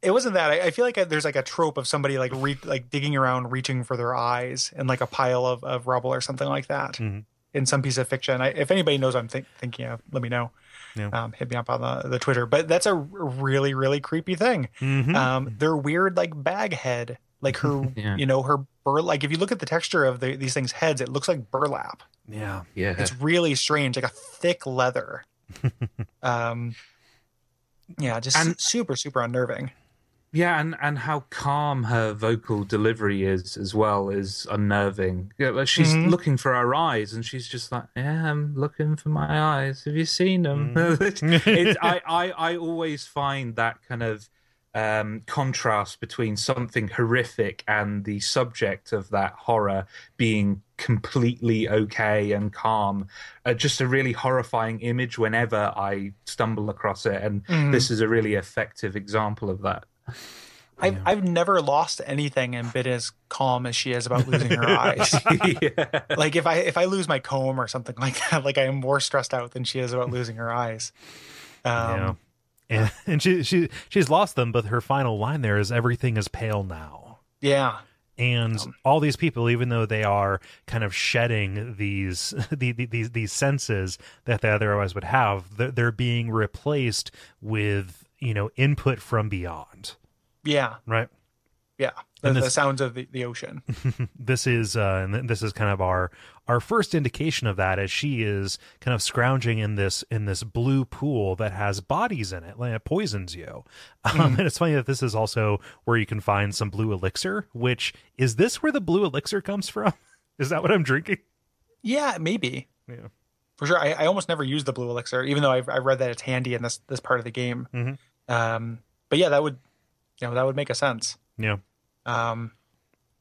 It wasn't that. I, I feel like I, there's like a trope of somebody like re, like digging around, reaching for their eyes in like a pile of, of rubble or something like that Mhm. in some piece of fiction. I, if anybody knows what I'm think, thinking of, let me know. Yeah. Um, hit me up on the, the Twitter. But that's a really really creepy thing. Mhm. Um, they're weird like bag head, like her, Yeah. you know, her bur. Like if you look at the texture of the, these things' heads, it looks like burlap. yeah Yeah. It's really strange, like a thick leather. um, yeah, just And- super super unnerving. Yeah, and, and how calm her vocal delivery is as well is unnerving. Yeah, like she's Mhm. looking for her eyes, and she's just like, "Yeah, I'm looking for my eyes. Have you seen them?" it's, I, I I always find that kind of um, contrast between something horrific and the subject of that horror being completely okay and calm. Uh, just a really horrifying image whenever I stumble across it, and this is a really effective example of that. I've I've never lost anything and been as calm as she is about losing her eyes. yeah. Like if I if I lose my comb or something like that, like I am more stressed out than she is about losing her eyes. Um, Yeah. and, and she she she's lost them. But her final line there is everything is pale now. Yeah. And all these people, even though they are kind of shedding these the, the, these these senses that they otherwise would have, they're, they're being replaced with you know input from beyond. Yeah. Right. Yeah. The, And the sounds of the, the ocean. this is uh and this is kind of our our first indication of that as she is kind of scrounging in this in this blue pool that has bodies in it like it poisons you um, and it's funny that this is also where you can find some blue elixir which is this where the blue elixir comes from is that what i'm drinking Yeah, maybe. yeah For sure. I, I almost never use the blue elixir, even though I've, I read that it's handy in this this part of the game. Mhm. Um, but yeah, that would you know that would make a sense. yeah Um,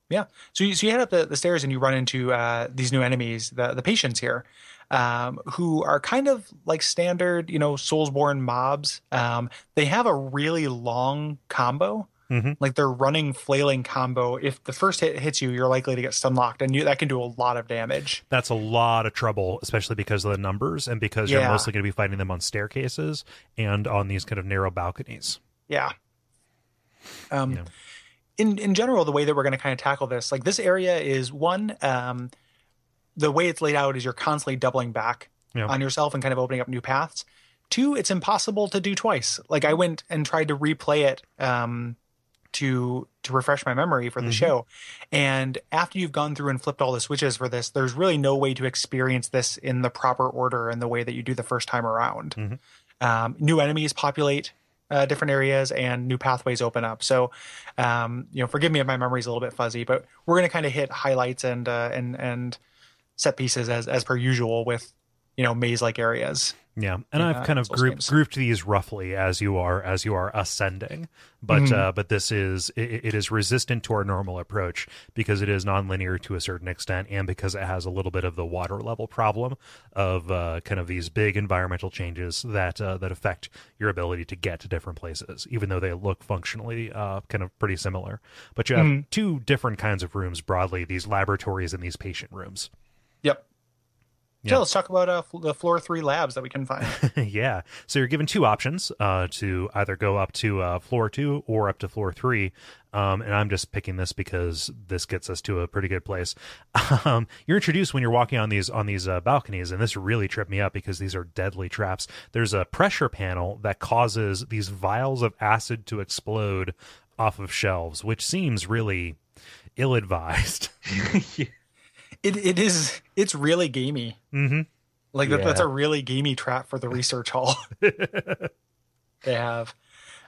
yeah. So you, so you head up the, the stairs and you run into uh, these new enemies, the the patients here, um, who are kind of like standard, you know, Soulsborne mobs. Um, they have a really long combo. Mhm. Like their running flailing combo. If the first hit hits you, you're likely to get stun locked, and you, that can do a lot of damage. that's a lot of trouble especially because of the numbers and because you're mostly going to be fighting them on staircases and on these kind of narrow balconies Yeah. Um, Yeah. in in general, the way that we're going to kind of tackle this, like this area is one, um, the way it's laid out is you're constantly doubling back Yeah. on yourself and kind of opening up new paths. Two, it's impossible to do twice. Like I went and tried to replay it um, to to refresh my memory for the Mhm. show, and after you've gone through and flipped all the switches for this, there's really no way to experience this in the proper order and the way that you do the first time around. Mhm. Um, new enemies populate uh, different areas and new pathways open up. So, um, you know, forgive me if my memory's a little bit fuzzy, but we're going to kind of hit highlights and uh, and and set pieces as as per usual with you know maze like areas. Yeah, and in, I've kind of grouped grouped these roughly as you are as you are ascending, but Mhm. uh, but this is it, it is resistant to our normal approach because it is nonlinear to a certain extent, and because it has a little bit of the water level problem of uh, kind of these big environmental changes that uh, that affect your ability to get to different places, even though they look functionally uh, kind of pretty similar. But you have Mhm. two different kinds of rooms broadly: these laboratories and these patient rooms. Yep. Yeah. So let's talk about uh, the floor three labs that we can find. yeah. So you're given two options uh, to either go up to uh, floor two or up to floor three. Um, and I'm just picking this because this gets us to a pretty good place. Um, you're introduced when you're walking on these on these uh, balconies, and this really tripped me up because these are deadly traps. There's a pressure panel that causes these vials of acid to explode off of shelves, which seems really ill-advised. it it is it's really gamey. hmm Like that, that's a really gamey trap for the research hall. they have.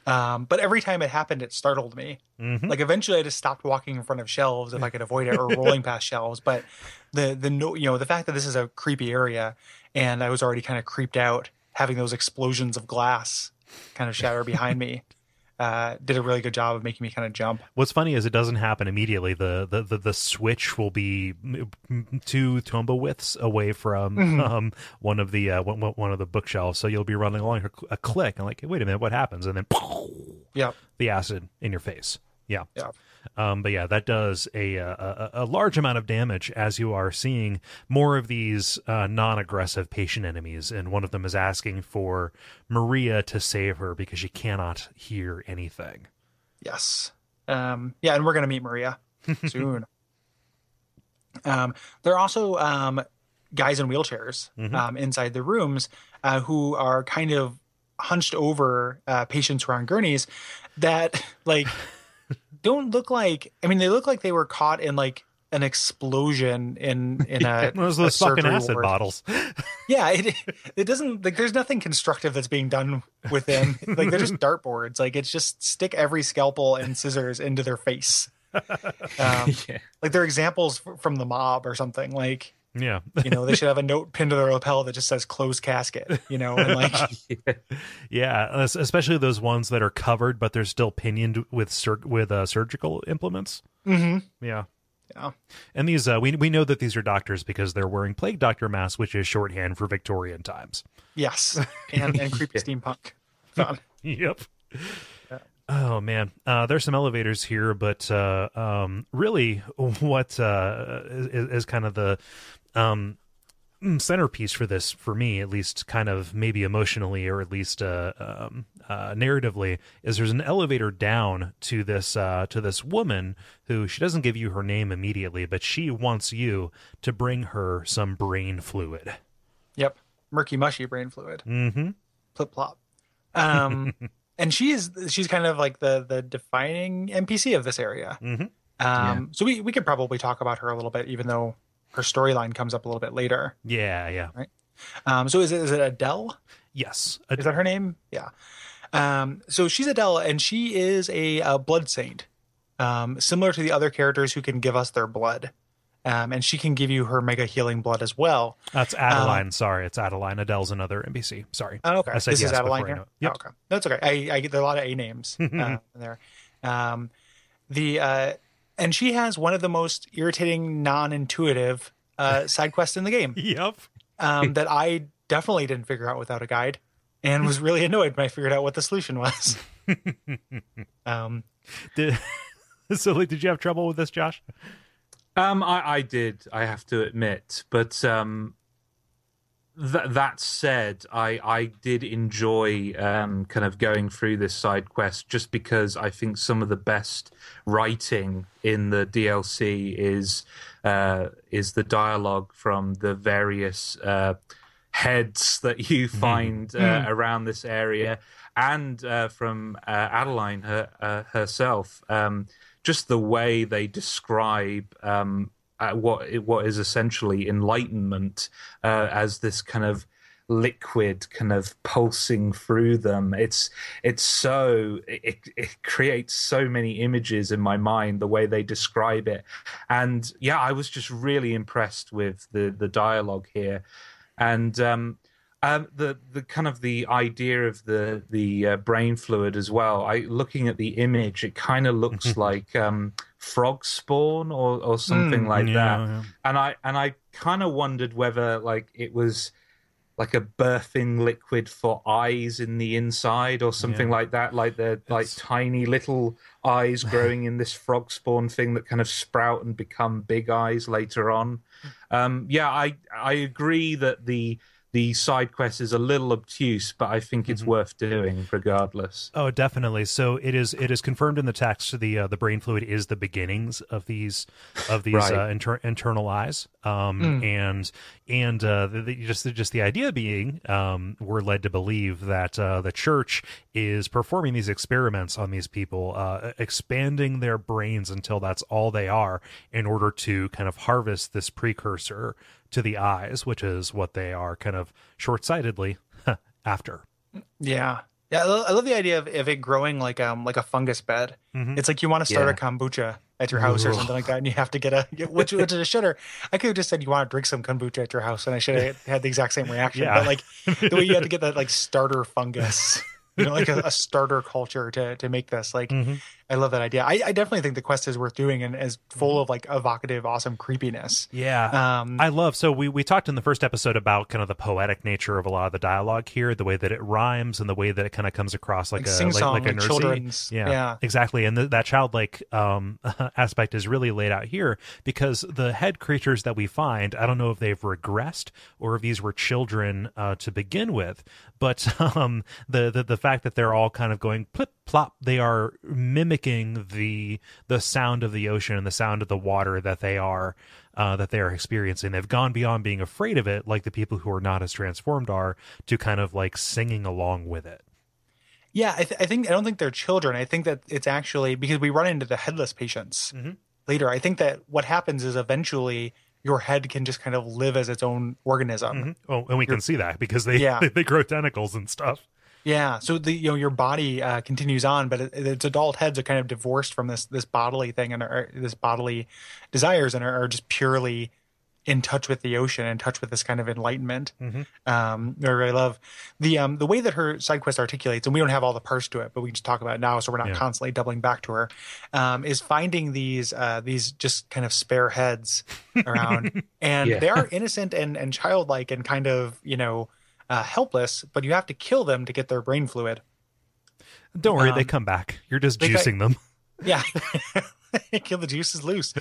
Um, but every time it happened, it startled me. hmm Like eventually, I just stopped walking in front of shelves if I could avoid it, or rolling past shelves. But the the no, you know the fact that this is a creepy area, and I was already kind of creeped out, having those explosions of glass kind of shatter behind me, uh, did a really good job of making me kind of jump. What's funny is it doesn't happen immediately. The the the, the switch will be two tomba widths away from Mhm. um, one of the uh, one, one- of the bookshelves. So you'll be running along a, a click and like, wait a minute, what happens? And then Yep. the acid in your face. Yeah. Yeah. Um, but yeah, that does a, a a- large amount of damage as you are seeing more of these uh, non-aggressive patient enemies, and one of them is asking for Maria to save her because she cannot hear anything. Yes. Um, yeah, and we're gonna meet Maria soon. um, there are also um, guys in wheelchairs Mhm. um, inside the rooms uh, who are kind of hunched over uh, patients who are on gurneys that like don't look like. I mean, they look like they were caught in like an explosion in in a Those a those fucking acid ward. bottles. Yeah, it it doesn't like there's nothing constructive that's being done with them. like they're just dartboards. Like it's just stick every scalpel and scissors into their face. Um, yeah. like they're examples from the mob or something. Like yeah. you know they should have a note pinned to their lapel that just says "closed casket." You know, and like yeah. Especially those ones that are covered, but they're still pinioned with sur- with uh, surgical implements. Mhm. Yeah, Yeah. and these uh, we we know that these are doctors because they're wearing plague doctor masks, which is shorthand for Victorian times. yes, and and creepy steampunk. Fun. Yep. Oh man, uh, there's some elevators here, but uh, um, really, what uh, is, is kind of the um, mm, centerpiece for this, for me at least, kind of maybe emotionally or at least uh, um, uh, narratively, is there's an elevator down to this uh, to this woman who she doesn't give you her name immediately, but she wants you to bring her some brain fluid. Yep, murky, mushy brain fluid. Mm-hmm. Plip plop. Um, and she is she's kind of like the the defining NPC of this area. Mhm. Um, so we we could probably talk about her a little bit, even though her storyline comes up a little bit later. Yeah, yeah, Um, so is it is it Adele? yes. Is that her name? Yeah. Um, so she's Adele, and she is a, a blood saint, um, similar to the other characters who can give us their blood. Um, and she can give you her mega healing blood as well. That's Adeline. Sorry, it's Adeline. Adele's another NPC. Sorry. Oh, okay. I said this yes is Adeline here. Yep. Oh, okay. That's okay. I, I get there are a lot of A names uh, there. Um, the uh, and she has one of the most irritating, non-intuitive uh, side quests in the game Yep. um, that I definitely didn't figure out without a guide, and was really annoyed when I figured out what the solution was. um, Did, so, like, did you have trouble with this, Josh? Um, I, I did, I have to admit, but um, th- that said, I I did enjoy um kind of going through this side quest just because I think some of the best writing in the DLC is uh is the dialogue from the various uh heads that you find uh, around this area and uh, from uh, Adeline her, uh, herself. Um, just the way they describe um, what what is essentially enlightenment uh, as this kind of liquid kind of pulsing through them. It's it's so it, it creates so many images in my mind the way they describe it. And yeah i was just really impressed with the the dialogue here. And um um, the the kind of the idea of the the uh, brain fluid as well. I looking at the image, it kind of looks like um, frog spawn or or something like yeah, that. yeah. And I and I kind of wondered whether like it was like a birthing liquid for eyes in the inside or something like that. Like they're like tiny little eyes growing in this frog spawn thing that kind of sprout and become big eyes later on. Um, yeah, I I agree that the the side quest is a little obtuse, but I think it's worth doing regardless. Oh, definitely. So it is. It is confirmed in the text. The uh, the brain fluid is the beginnings of these of these Right. uh, inter- internal eyes. Um, and and uh, the, the, just just the idea being, um, we're led to believe that uh, the church is performing these experiments on these people, uh, expanding their brains until that's all they are, in order to kind of harvest this precursor to the eyes, which is what they are kind of short sightedly after. Yeah. Yeah, I lo- I love the idea of, of it growing like um like a fungus bed. Mhm. It's like you want to start Yeah. a kombucha at your house or something like that, and you have to get a which which is a shitter. I could have just said you want to drink some kombucha at your house, and I should have had the exact same reaction. Yeah. But like the way you have to get that like starter fungus, you know, like a, a starter culture to to make this. Like Mhm. I love that idea. I, I definitely think the quest is worth doing and is full of like evocative, awesome creepiness. Yeah. Um, I love so we we talked in the first episode about kind of the poetic nature of a lot of the dialogue here, the way that it rhymes and the way that it kind of comes across like, Like a like, like a nursery. Yeah, yeah. exactly. And th- that childlike um, aspect is really laid out here because the head creatures that we find, I don't know if they've regressed or if these were children uh, to begin with, but um, the, the the fact that they're all kind of going plip plop, they are mimicking the the sound of the ocean and the sound of the water that they are uh, that they are experiencing. They've gone beyond being afraid of it, like the people who are not as transformed are, to kind of like singing along with it. Yeah, I, th- I think I don't think they're children. I think that it's actually because we run into the headless patients Mhm. later. I think that what happens is eventually your head can just kind of live as its own organism. Oh, and we can see that because they Yeah. they, grow tentacles and stuff. Yeah, so the you know your body uh, continues on, but it, its adult heads are kind of divorced from this this bodily thing and are, this bodily desires and are, are just purely in touch with the ocean, in touch with this kind of enlightenment. Um, I really love the um, the way that her side quest articulates, and we don't have all the parts to it, but we can just talk about it now, so we're not Yeah. constantly doubling back to her. Um, is finding these uh, these just kind of spare heads around, and Yeah. they are innocent and and childlike and kind of you know uh, helpless, but you have to kill them to get their brain fluid. Don't worry, they Um, come back. You're just they juicing them. Yeah. kill the juice is loose.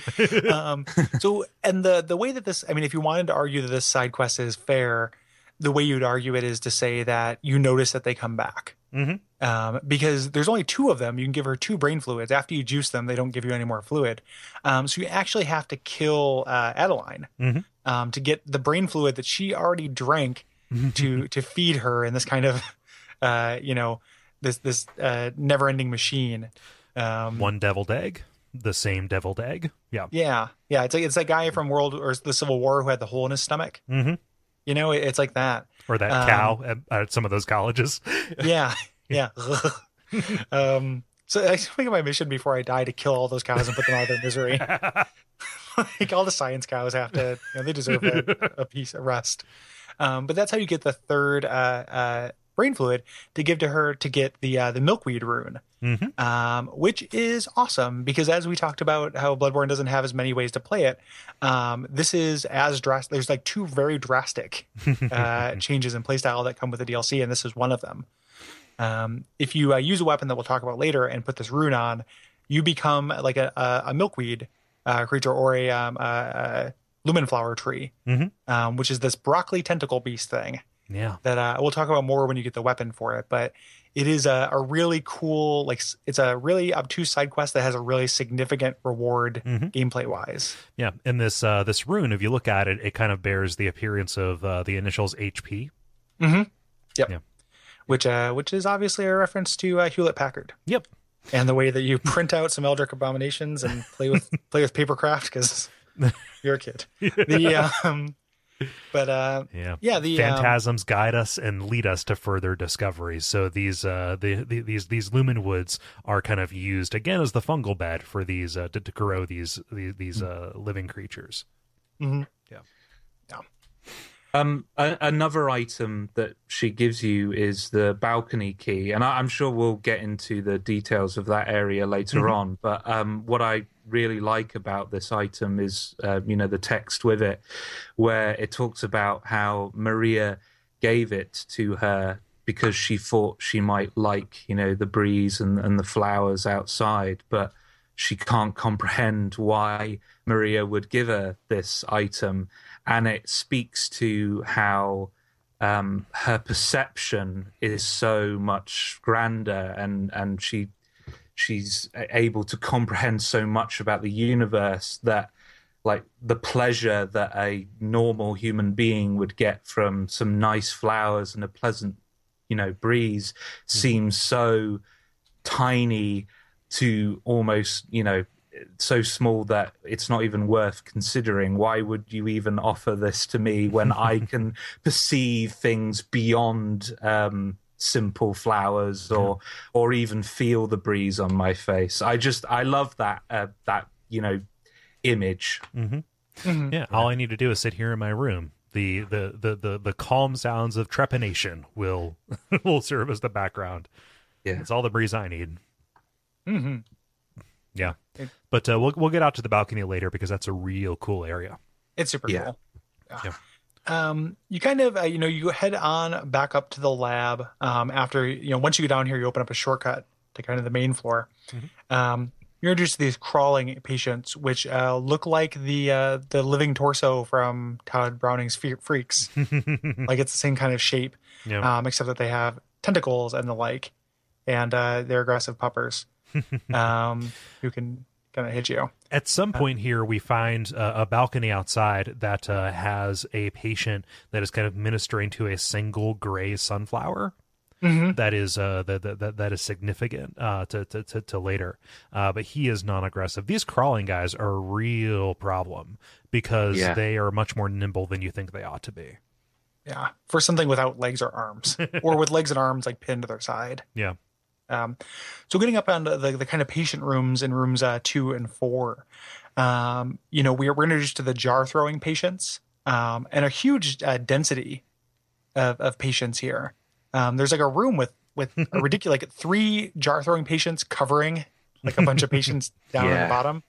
Um, so, and the the way that this, I mean, if you wanted to argue that this side quest is fair, the way you'd argue it is to say that you notice that they come back. Mhm. Um, because there's only two of them. You can give her two brain fluids. After you juice them, they don't give you any more fluid. Um, so you actually have to kill uh, Adeline Mhm. um, to get the brain fluid that she already drank to to feed her in this kind of, uh, you know, this this uh, never ending machine. Um, One deviled egg, the same deviled egg. Yeah. yeah, yeah. It's like it's that guy from World or the Civil War who had the hole in his stomach. hmm You know, it, it's like that. Or that Um, cow at, at some of those colleges. Yeah, yeah. um, so I think my mission before I die to kill all those cows and put them out of their misery. like all the science cows have to, you know, they deserve a, a piece of rest. Um, but that's how you get the third uh, uh, brain fluid to give to her to get the uh, the milkweed rune, Mhm. um, which is awesome because as we talked about how Bloodborne doesn't have as many ways to play it, um, this is as drastic. There's like two very drastic uh, changes in playstyle that come with the DLC, and this is one of them. Um, if you uh, use a weapon that we'll talk about later and put this rune on, you become like a, a, a milkweed uh, creature or a, um, a, a lumen flower tree, Mhm. um, which is this broccoli tentacle beast thing yeah. that uh, we'll talk about more when you get the weapon for it. But it is a, a really cool, like it's a really obtuse side quest that has a really significant reward Mhm. gameplay wise. Yeah. And this uh, this rune, if you look at it, it kind of bears the appearance of uh, the initials HP. Yep. Yeah. Which uh, which is obviously a reference to uh, Hewlett Packard. Yep. and the way that you print out some Eldritch abominations and play with play with papercraft because you're a kid. The um, but uh, Yeah. yeah, the um, Phantasms guide us and lead us to further discoveries. So these uh the, the these these lumen woods are kind of used again as the fungal bed for these uh to, to grow these these, these uh living creatures. mhm. Yeah, yeah. Um, a- another item that she gives you is the balcony key, and I- I'm sure we'll get into the details of that area later on. But um, what I really like about this item is, uh, you know, the text with it, where it talks about how Maria gave it to her because she thought she might like, you know, the breeze and, and the flowers outside, but she can't comprehend why Maria would give her this item. And it speaks to how um, her perception is so much grander and, and she she's able to comprehend so much about the universe that like the pleasure that a normal human being would get from some nice flowers and a pleasant you know breeze seems so tiny to almost you know so small that it's not even worth considering. Why would you even offer this to me when i can perceive things beyond um simple flowers or or even feel the breeze on my face i just i love that uh, that you know image Yeah, all I need to do is sit here in my room. The the the the, the calm sounds of trepanation will will serve as the background. Yeah. It's all the breeze I need. Mm-hmm. Yeah. But uh, we'll we'll get out to the balcony later because that's a real cool area. It's super Yeah. cool. Yeah. Um, you kind of, uh, you know, you head on back up to the lab. Um, after, you know, once you go down here, you open up a shortcut to kind of the main floor. Um, you're introduced to these crawling patients, which uh, look like the uh, the living torso from Tod Browning's Fe- Freaks. like it's the same kind of shape, Yeah. um, except that they have tentacles and the like, and uh, they're aggressive puppers um, who can kind of hit you. At some point here, we find uh, a balcony outside that uh, has a patient that is kind of ministering to a single gray sunflower. That is uh, that, that that that is significant uh, to, to to to later, uh, but he is non-aggressive. These crawling guys are a real problem because Yeah. they are much more nimble than you think they ought to be. Yeah, for something without legs or arms, or with legs and arms like pinned to their side. Yeah, Um, so getting up on the, the kind of patient rooms in rooms uh, two and four, um, you know, we're, we're introduced to the jar throwing patients um, and a huge uh, density of, of patients here. Um, there's like a room with with a ridiculous like three jar throwing patients covering like a bunch of patients down at the bottom,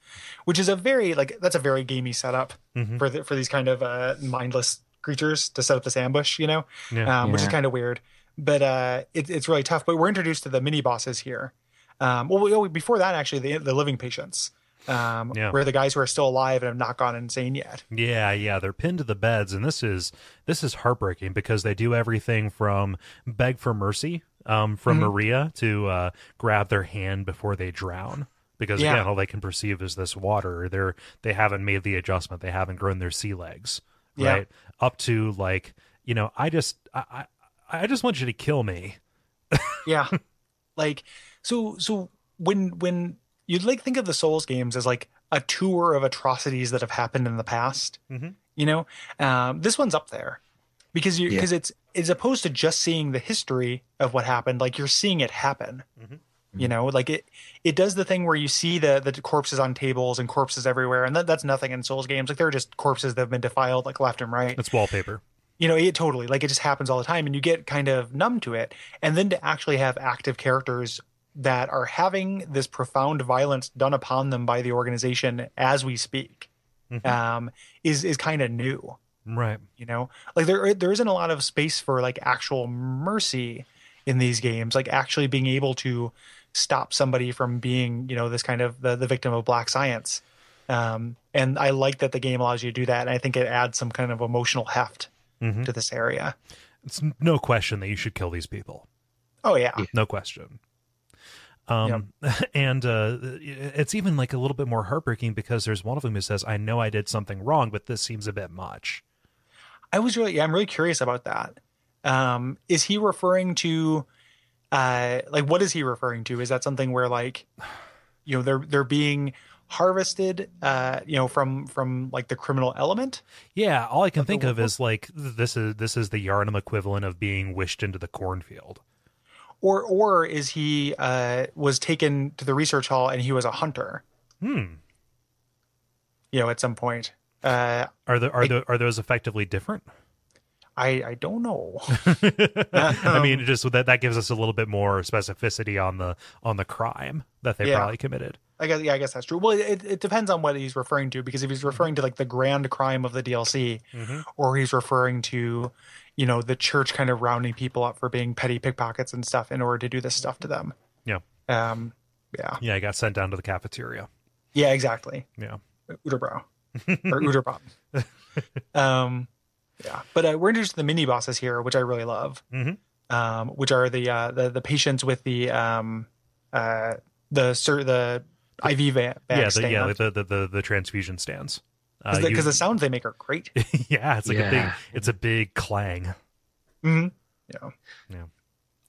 which is a very like that's a very gamey setup Mhm. for the, for these kind of uh, mindless creatures to set up this ambush, you know, Yeah. um, which is kind of weird. But uh, it, it's really tough. But we're introduced to the mini bosses here. Um, well, we, oh, before that, actually, the, the living patients. um, Yeah. where the guys who are still alive and have not gone insane yet. Yeah, yeah, they're pinned to the beds, and this is this is heartbreaking because they do everything from beg for mercy um, from Mm-hmm. Maria to uh, grab their hand before they drown. Because Yeah. again, all they can perceive is this water. They're they haven't made the adjustment. They haven't grown their sea legs, Yeah. right? Up to like you know, I just I I, I just want you to kill me. Yeah. like so so when when you like think of the Souls games as like a tour of atrocities that have happened in the past, Mhm. you know, um, this one's up there because you Yeah. because it's as opposed to just seeing the history of what happened, like you're seeing it happen. You know, like it it does the thing where you see the the corpses on tables and corpses everywhere, and that, that's nothing in Souls games. Like they're just corpses that have been defiled like left and right It's wallpaper. You know it totally like it just happens all the time and you get kind of numb to it. And then to actually have active characters that are having this profound violence done upon them by the organization as we speak um, is is kind of new. Right. you know? Like there there isn't a lot of space for like actual mercy in these games like actually being able to stop somebody from being you know this kind of the, the victim of black science. Um, and i like that the game allows you to do that and i think it adds some kind of emotional heft Mhm. to this area. It's no question that you should kill these people. oh yeah, no question. Um and uh it's even like a little bit more heartbreaking because there's one of them who says i know i did something wrong but this seems a bit much. I was really yeah, i'm really curious about that. Um is he referring to uh like what is he referring to? Is that something where like you know they're they're being harvested uh you know from from like the criminal element? Yeah all i can think of is like this is this is the Yharnam equivalent of being wished into the cornfield. Or or is he uh was taken to the research hall and he was a hunter? Hmm. You know at some point. Uh are the are the are those effectively different? I i don't know. I mean it just that that gives us a little bit more specificity on the on the crime that they Yeah. probably committed I guess yeah, I guess that's true. Well, it, it depends on what he's referring to because if he's referring to like the grand crime of the DLC, or he's referring to, you know, the church kind of rounding people up for being petty pickpockets and stuff in order to do this stuff to them. yeah Um, yeah, yeah i got sent down to the cafeteria yeah, exactly. yeah Uderbrow or Uderbrow. um, yeah, but uh, we're introduced to the mini bosses here, which I really love. Mhm. Um, which are the uh, the the patients with the um uh the sir the IV va- bag yeah the, yeah the, the the the transfusion stands Uh, because you- the, the sounds they make are great. yeah, it's like a big it's a big clang. hmm Yeah.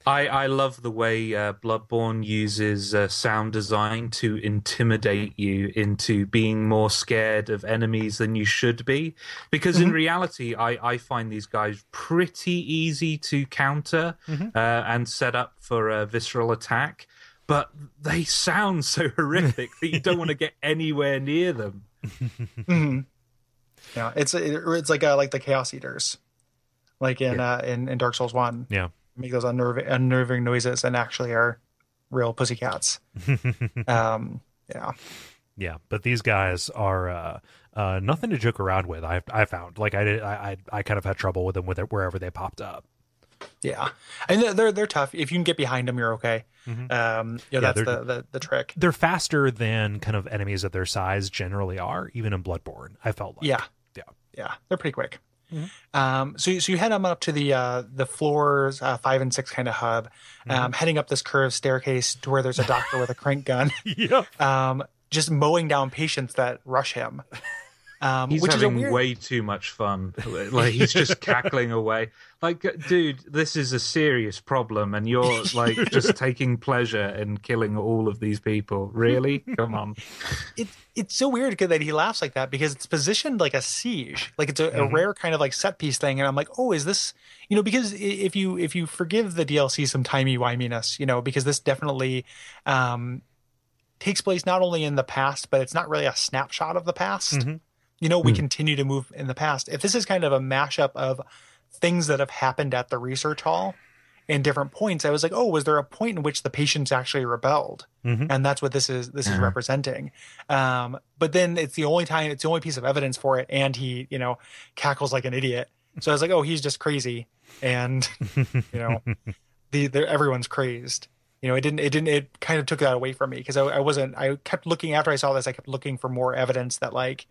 I, I love the way uh, Bloodborne uses uh, sound design to intimidate you into being more scared of enemies than you should be. Because in reality, I, I find these guys pretty easy to counter uh, and set up for a visceral attack. But they sound so horrific that you don't want to get anywhere near them. hmm Yeah. It's it's like uh, like the Chaos Eaters, like in uh in, in Dark Souls One, Yeah. make those unnerving unnerving noises and actually are real pussycats. um. Yeah. Yeah, but these guys are uh, uh, nothing to joke around with. I I found like I did I I, I kind of had trouble with them with it wherever they popped up. Yeah. And they're they're, tough. If you can get behind them, you're okay. Mhm. Um. Yeah. Yeah, that's the, the the trick. They're faster than kind of enemies of their size generally are, even in Bloodborne. I felt like Yeah. yeah. Yeah, they're pretty quick. Mhm. Um, so you- so you head them up to the uh, the floors uh, five and six kind of hub, um, heading up this curved staircase to where there's a doctor with a crank gun, yeah. um, just mowing down patients that rush him. Um, He's which is having weird. way too much fun. Like he's just cackling away. Like, dude, this is a serious problem, and you're like just taking pleasure in killing all of these people. Really? Come on. it, it's so weird that he laughs like that because it's positioned like a siege, like it's a, a rare kind of like set piece thing. And I'm like, oh, is this, you know, because if you if you forgive the DLC some timey wiminess, you know, because this definitely um, takes place not only in the past, but it's not really a snapshot of the past. Mhm. You know, we continue to move in the past. If this is kind of a mashup of things that have happened at the research hall in different points, I was like, oh, was there a point in which the patients actually rebelled? Mhm. and that's what this is this is representing um but then it's the only time it's the only piece of evidence for it and he you know cackles like an idiot so i was like oh he's just crazy and you know the, the everyone's crazed you know, it didn't, it didn't, it kind of took that away from me because I, I wasn't, I kept looking after I saw this, I kept looking for more evidence that like,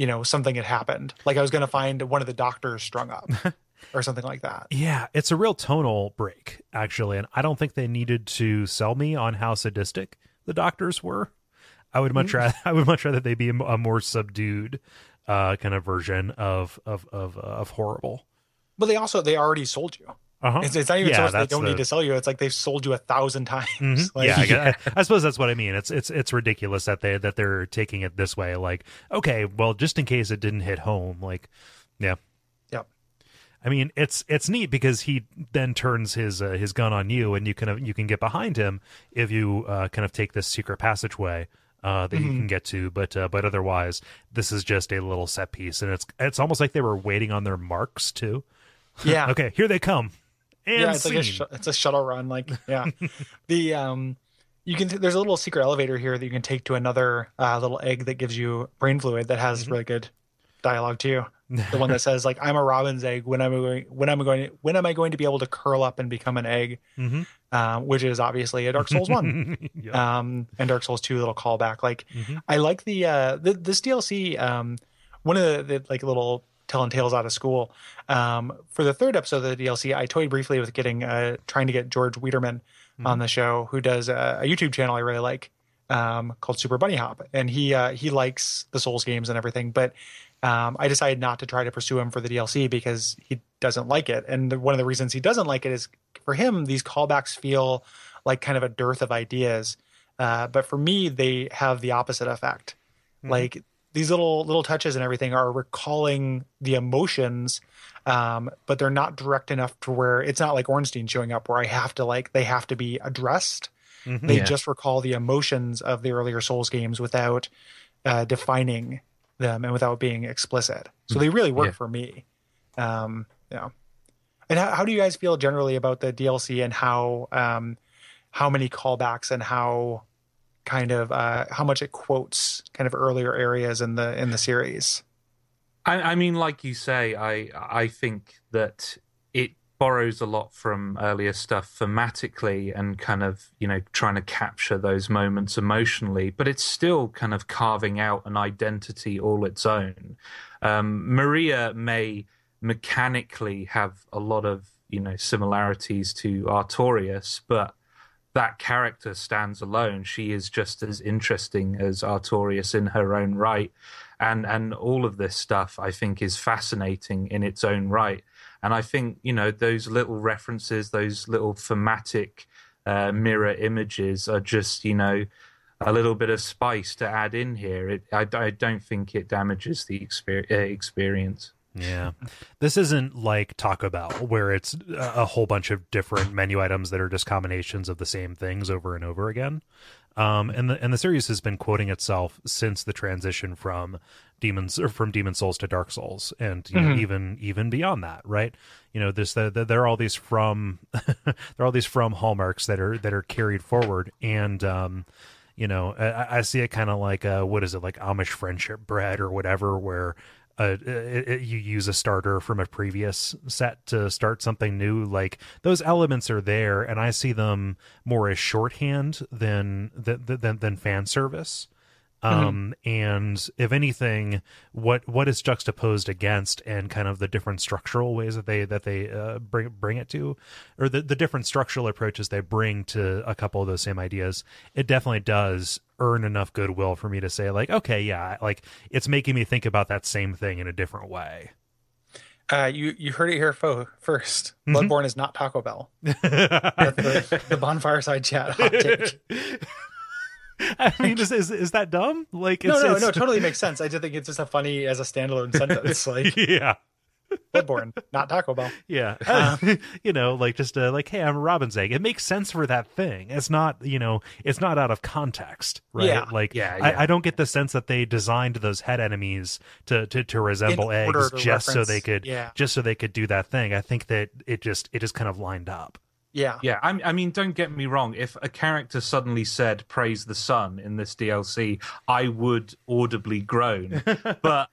you know, something had happened. Like I was going to find one of the doctors strung up or something like that. Yeah, it's a real tonal break, actually. And I don't think they needed to sell me on how sadistic the doctors were. I would much rather I would much rather they be a, a more subdued uh, kind of version of of of of horrible. But they also, they already sold you. Uh-huh. It's, it's not even Yeah, so much they don't the- need to sell you. It's like they've sold you a thousand times. Mhm. Like, yeah, I, guess- I suppose that's what I mean. It's it's it's ridiculous that they that they're taking it this way. Like, okay, well, just in case it didn't hit home, like, yeah. Yep. I mean, it's it's neat because he then turns his uh, his gun on you, and you can you can get behind him if you uh, kind of take this secret passageway uh, that you Mm-hmm. can get to. But uh, but otherwise, this is just a little set piece, and it's it's almost like they were waiting on their marks too. Yeah. Okay, here they come. And yeah, it's like a sh- it's a shuttle run. Like, yeah, the um, you can there's a little secret elevator here that you can take to another uh, little egg that gives you brain fluid that has Mm-hmm. really good dialogue too. The one that says like, "I'm a robin's egg. When am I going? When am I going? When am I going to be able to curl up and become an egg?" Mhm. Um, which is obviously a Dark Souls one. Yeah. um, and Dark Souls 2 little callback. Like Mhm. I like the uh the, this DLC um one of the, the like little telling tales out of school. Um for the third episode of the DLC, I toyed briefly with getting uh trying to get George Weidman on the show who does a, a YouTube channel I really like um called Super Bunnyhop and he uh he likes the Souls games and everything, but um, I decided not to try to pursue him for the DLC because he doesn't like it. And the, one of the reasons he doesn't like it is for him, these callbacks feel like kind of a dearth of ideas. Uh, but for me, they have the opposite effect. Like these little little touches and everything are recalling the emotions, um, but they're not direct enough to where it's not like Ornstein showing up where I have to like they have to be addressed. They Yeah. just recall the emotions of the earlier Souls games without uh, defining them and without being explicit. So they really work Yeah. for me. Um, yeah. And how, how do you guys feel generally about the DLC and how um, how many callbacks and how kind of uh, how much it quotes kind of earlier areas in the in the series? I, I mean, like you say, I I think that it borrows a lot from earlier stuff thematically and kind of you know trying to capture those moments emotionally, but it's still kind of carving out an identity all its own. Um, Maria may mechanically have a lot of you know similarities to Artorias, but that character stands alone. She is just as interesting as Artorias in her own right. And and all of this stuff I think is fascinating in its own right. And I think, you know, those little references, those little thematic uh, mirror images are just, you know, a little bit of spice to add in here. It, I, I don't think it damages the uh, experience. Yeah. This isn't like Taco Bell where it's a a whole bunch of different menu items that are just combinations of the same things over and over again. Um, and the and the series has been quoting itself since the transition from demons or from Demon Souls to Dark Souls, and you know, even even beyond that, right? You know, this the, the, there are all these from there are all these from hallmarks that are that are carried forward, and um, you know, I, I see it kind of like uh, what is it like Amish friendship bread or whatever, where uh, it, it, you use a starter from a previous set to start something new. Like those elements are there, and I see them more as shorthand than than than, than fan service. Um, and if anything, what what is juxtaposed against and kind of the different structural ways that they that they uh, bring bring it to, or the the different structural approaches they bring to a couple of those same ideas, it definitely does earn enough goodwill for me to say like, okay, yeah, like it's making me think about that same thing in a different way. Uh, you you heard it here fo- 1st Bloodborne is not Taco Bell. the, the bonfire side chat hot take. I mean, is, is is that dumb? Like, No, it's, no, it's- no, it totally makes sense. I just think it's just a funny as a standalone sentence. Like yeah. Bloodborne, not Taco Bell. Yeah, you know, like just uh, like, hey, I'm a robin's egg. It makes sense for that thing. It's not, you know, it's not out of context, right? Yeah. Like, Yeah, I, yeah. I don't get the sense that they designed those head enemies to to, to resemble In eggs to just so they could, yeah. just so they could do that thing. I think that it just it just kind of lined up. Yeah. Yeah, I, I mean, don't get me wrong. If a character suddenly said "Praise the Sun" in this DLC, I would audibly groan. but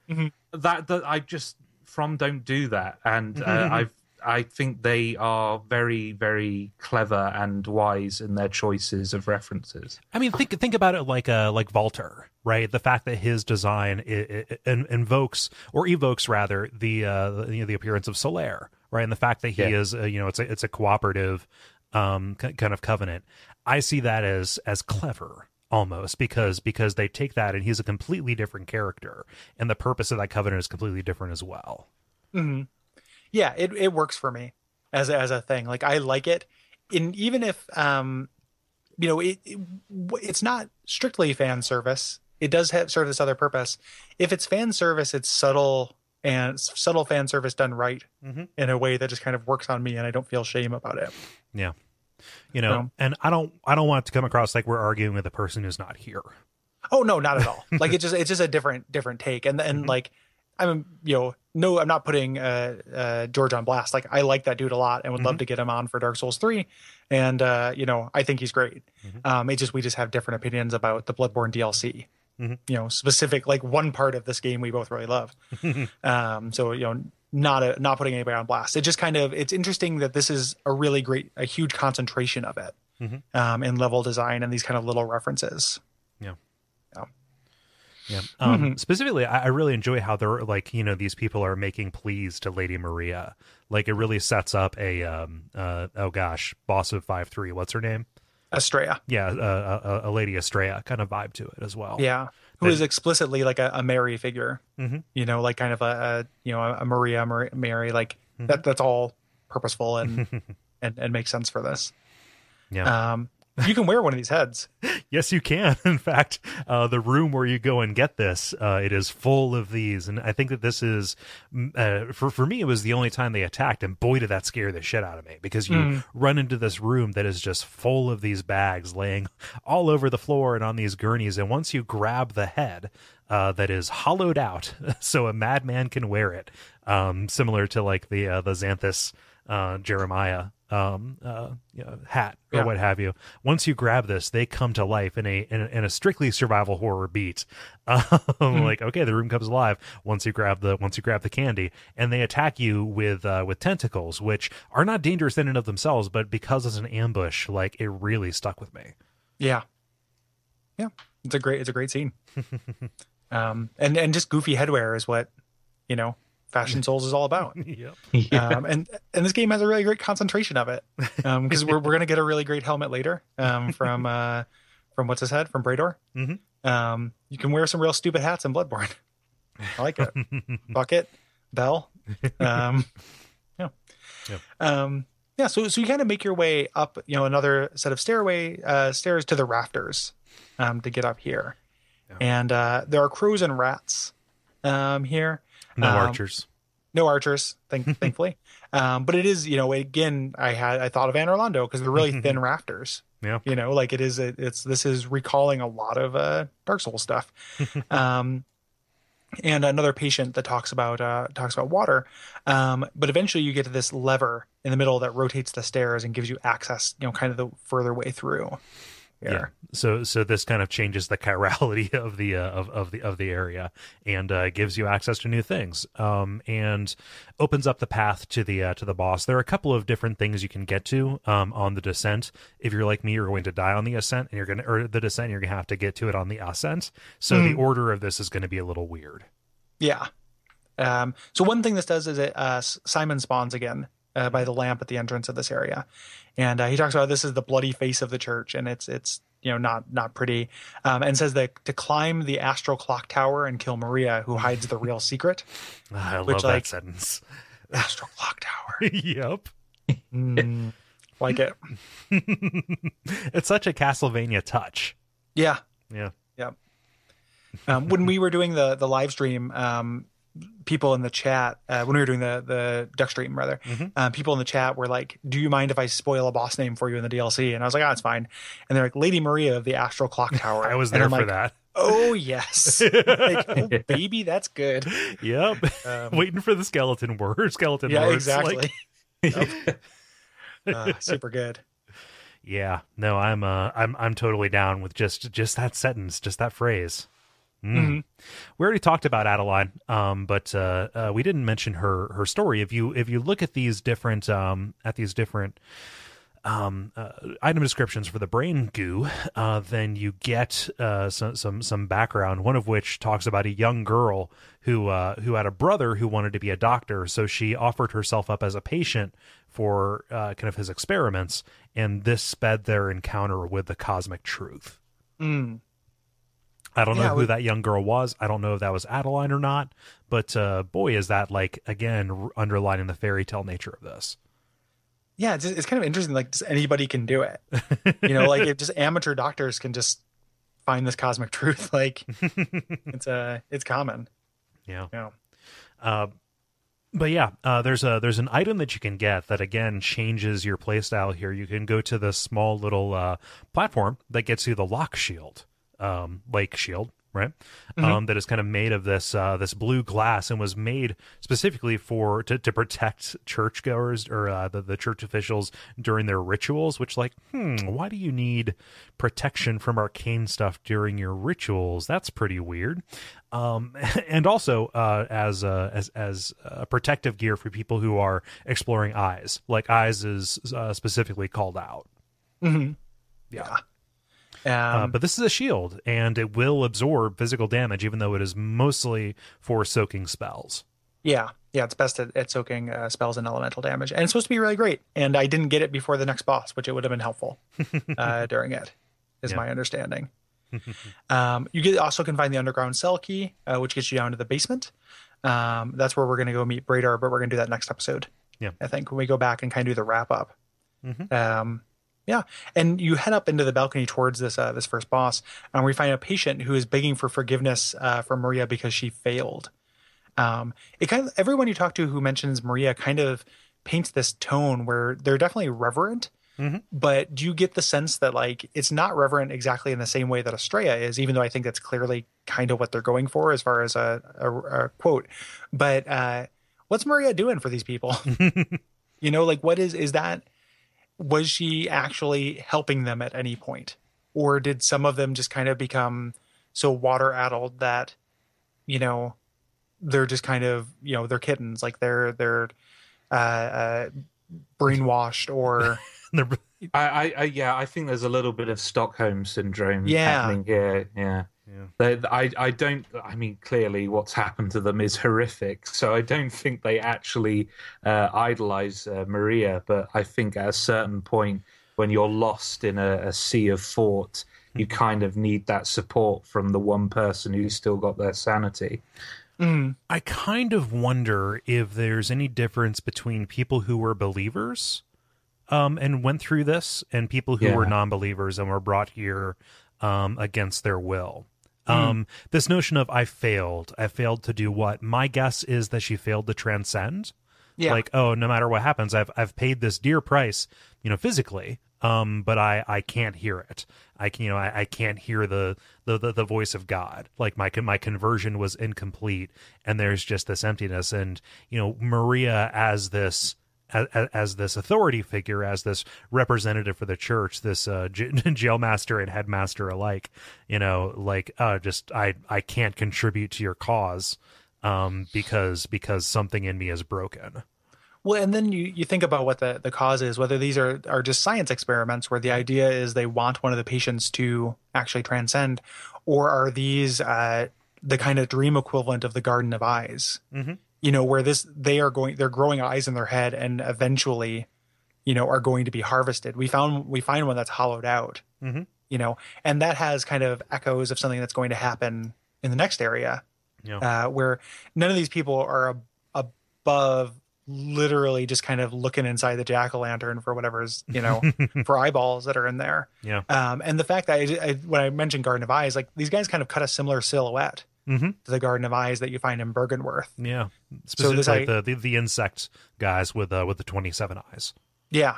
that, that I just from don't do that, and uh, I've I think they are very, very clever and wise in their choices of references. I mean, think think about it like uh like Valtr, right? The fact that his design i i invokes or evokes rather the uh you know, the appearance of Solaire, right? And the fact that he Yeah. is uh, you know it's a it's a cooperative um kind of covenant. I see that as as clever almost because because they take that and he's a completely different character and the purpose of that covenant is completely different as well. hmm Yeah, it it works for me as a, as a thing. Like I like it, and even if um, you know, it, it it's not strictly fan service. It does have serve this other purpose. If it's fan service, it's subtle and subtle fan service done right Mhm. in a way that just kind of works on me, and I don't feel shame about it. Yeah. You know, No. and I don't I don't want it to come across like we're arguing with a person who's not here. Oh no, not at all. like it just it's just a different different take, and and like I'm you know no, I'm not putting uh, uh, George on blast. Like I like that dude a lot, and would love to get him on for Dark Souls three, and uh, you know I think he's great. Um, it just we just have different opinions about the Bloodborne DLC. Mhm. You know, specific like one part of this game we both really love. um, so you know, not a, not putting anybody on blast. It just kind of it's interesting that this is a really great, a huge concentration of it Mhm. um, in level design and these kind of little references. Yeah. Yeah. Yeah. Um, Mm-hmm. Specifically, I, I really enjoy how they're like, you know, these people are making pleas to Lady Maria. Like, it really sets up a, um, uh, oh gosh, boss of 5 3. What's her name? Astraea. Yeah, uh, a, a Lady Astraea kind of vibe to it as well. Yeah, who is explicitly like a, a Mary figure. Mhm. You know, like kind of a, a you know a Maria Mar- Mary. Like Mm-hmm. that. That's all purposeful and and and makes sense for this. Yeah. Um, you can wear one of these heads. Yes, you can. In fact, uh, the room where you go and get this, uh, it is full of these, and I think that this is, uh, for for me, it was the only time they attacked, and boy, did that scare the shit out of me because you Mm. run into this room that is just full of these bags laying all over the floor and on these gurneys, and once you grab the head. Uh, that is hollowed out, so a madman can wear it. Um, similar to like the uh, the Xanthous uh, Jeremiah um, uh, you know, hat or Yeah. what have you. Once you grab this, they come to life in a in a, in a strictly survival horror beat. Um, Like okay, the room comes alive once you grab the once you grab the candy, and they attack you with uh, with tentacles, which are not dangerous in and of themselves, but because it's an ambush, like it really stuck with me. Yeah, yeah. It's a great. It's a great scene. um, and and just goofy headwear is what you know Fashion Souls is all about. yep. um, and and this game has a really great concentration of it because we're we're gonna get a really great helmet later um, from uh, from what's his head from Brador. Mhm. Um, you can wear some real stupid hats in Bloodborne. I like it. Bucket, bell, um, yeah, Yep. um, yeah. So so you kind of make your way up, you know, another set of stairway uh, stairs to the rafters um, to get up here, and uh, there are crows and rats um, here No Um, archers. no archers thank, thankfully. Um but it is you know again i had i thought of Anor Londo because they're really thin rafters. Yeah. you know like it is it, it's this is recalling a lot of uh dark souls stuff. Um and another patient that talks about uh talks about water. Um but eventually you get to this lever in the middle that rotates the stairs and gives you access you know kind of the further way through Yeah. here. So so this kind of changes the chirality of the uh, of of the of the area and uh, gives you access to new things. Um, and opens up the path to the uh, to the boss. There are a couple of different things you can get to um, on the descent. If you're like me, you're going to die on the ascent, and you're going to or the descent. You're going to have to get to it on the ascent. So the order of this is going to be a little weird. Yeah. Um, so one thing this does is it uh, Simon spawns again uh, by the lamp at the entrance of this area, and uh, he talks about this is the bloody face of the church, and it's it's you know not not pretty, um, and says that to climb the astral clock tower and kill Maria, who hides the real secret. I Which, love like- that sentence. astral clock tower, yep. Mm, like it. it's such a Castlevania touch. Yeah, Yeah. Yep. Um, when we were doing the the live stream, um, people in the chat uh, when we were doing the the duck stream rather, um, people in the chat were like, "Do you mind if I spoil a boss name for you in the DLC?" And I was like, "Oh, it's fine." And they're like, "Lady Maria of the Astral Clock Tower." I was there for like, that. Oh yes, like, oh, baby, that's good. Yep. Um, Waiting for the skeleton word. Skeleton yeah, words. exactly. Like. Uh, super good. yeah. No, I'm uh I'm I'm totally down with just just that sentence, just that phrase. Mm. We already talked about Adeline, um, but uh, uh, we didn't mention her her story. If you if you look at these different um, at these different um, uh, item descriptions for the brain goo, uh, then you get uh, some, some some background. One of which talks about a young girl who uh, who had a brother who wanted to be a doctor, so she offered herself up as a patient for uh, kind of his experiments, and this sped their encounter with the cosmic truth. Mm. I don't know Yeah, who we- that young girl was. I don't know if that was Adeline or not, but uh, boy, is that like again r- underlining the fairy tale nature of this. Yeah, it's, it's kind of interesting. Like, just anybody can do it. You know, like if just amateur doctors can just find this cosmic truth. Like, it's uh, it's common. Yeah. Yeah. Uh, but yeah, uh, there's a there's an item that you can get that again changes your playstyle here. You can go to the small little uh, platform that gets you the Loch Shield, um, lake shield, right? Um, that is kind of made of this uh, this blue glass and was made specifically for to, to protect churchgoers or uh, the, the church officials during their rituals. Which, like, hmm, why do you need protection from arcane stuff during your rituals? That's pretty weird. Um, and also uh, as uh, as as a protective gear for people who are exploring eyes. Like eyes is uh, specifically called out. hmm Yeah. Um, Uh, but this is a shield, and it will absorb physical damage, even though it is mostly for soaking spells. yeah, yeah, it's best at, at soaking uh, spells and elemental damage, and it's supposed to be really great. And I didn't get it before the next boss, which it would have been helpful uh, during it, is Yeah. my understanding. um, you get also can find the underground cell key, uh, which gets you down to the basement. Um, that's where we're going to go meet Brador, but we're going to do that next episode. Yeah. I think when we go back and kind of do the wrap up. Mhm. Um, yeah, and you head up into the balcony towards this uh, this first boss, and we find a patient who is begging for forgiveness uh, from Maria because she failed. Um, it kind of everyone you talk to who mentions Maria kind of paints this tone where they're definitely reverent, Mhm. but do you get the sense that like it's not reverent exactly in the same way that Astraea is, even though I think that's clearly kind of what they're going for as far as a, a, a quote. But uh, what's Maria doing for these people? you know, like what is is that? Was she actually helping them at any point, or did some of them just kind of become so water addled that you know they're just kind of you know they're kittens, like they're they're uh, uh, brainwashed or They're- I, I, I, yeah, I think there's a little bit of Stockholm syndrome Yeah. happening here. Yeah. Yeah. They, I, I don't. I mean, clearly, what's happened to them is horrific. So I don't think they actually uh, idolize uh, Maria. But I think at a certain point, when you're lost in a, a sea of thought, you kind of need that support from the one person who's still got their sanity. Mm, I kind of wonder if there's any difference between people who were believers um, and went through this and people who Yeah. were non believers and were brought here um, against their will. Um, this notion of I failed, I failed to do what? My guess is that she failed to transcend. yeah, Like, oh, no matter what happens, I've I've paid this dear price, you know, physically, um, but I I can't hear it. I can, you know, I, I can't hear the, the the the voice of God. Like my my conversion was incomplete, and there's just this emptiness. And you know, Maria as this. As, as this authority figure, as this representative for the church, this uh, j- jailmaster and headmaster alike, you know, like uh, just I I can't contribute to your cause, um, because because something in me is broken. Well, and then you, you think about what the, the cause is, whether these are, are just science experiments where the idea is they want one of the patients to actually transcend, or are these uh, the kind of dream equivalent of the Garden of Eyes? Mhm. You know, where this they are going, they're growing eyes in their head, and eventually, you know, are going to be harvested. We found we find one that's hollowed out. Mhm. You know, and that has kind of echoes of something that's going to happen in the next area Yeah. uh, where none of these people are ab- above literally just kind of looking inside the jack o' lantern for whatever's you know for eyeballs that are in there. Yeah. Um, and the fact that I, I, when I mentioned Garden of Eyes, like these guys kind of cut a similar silhouette Mm-hmm. to the Garden of Eyes that you find in Byrgenwerth. Yeah. Specifically this like the, the the insect guys with uh with the twenty seven eyes. Yeah.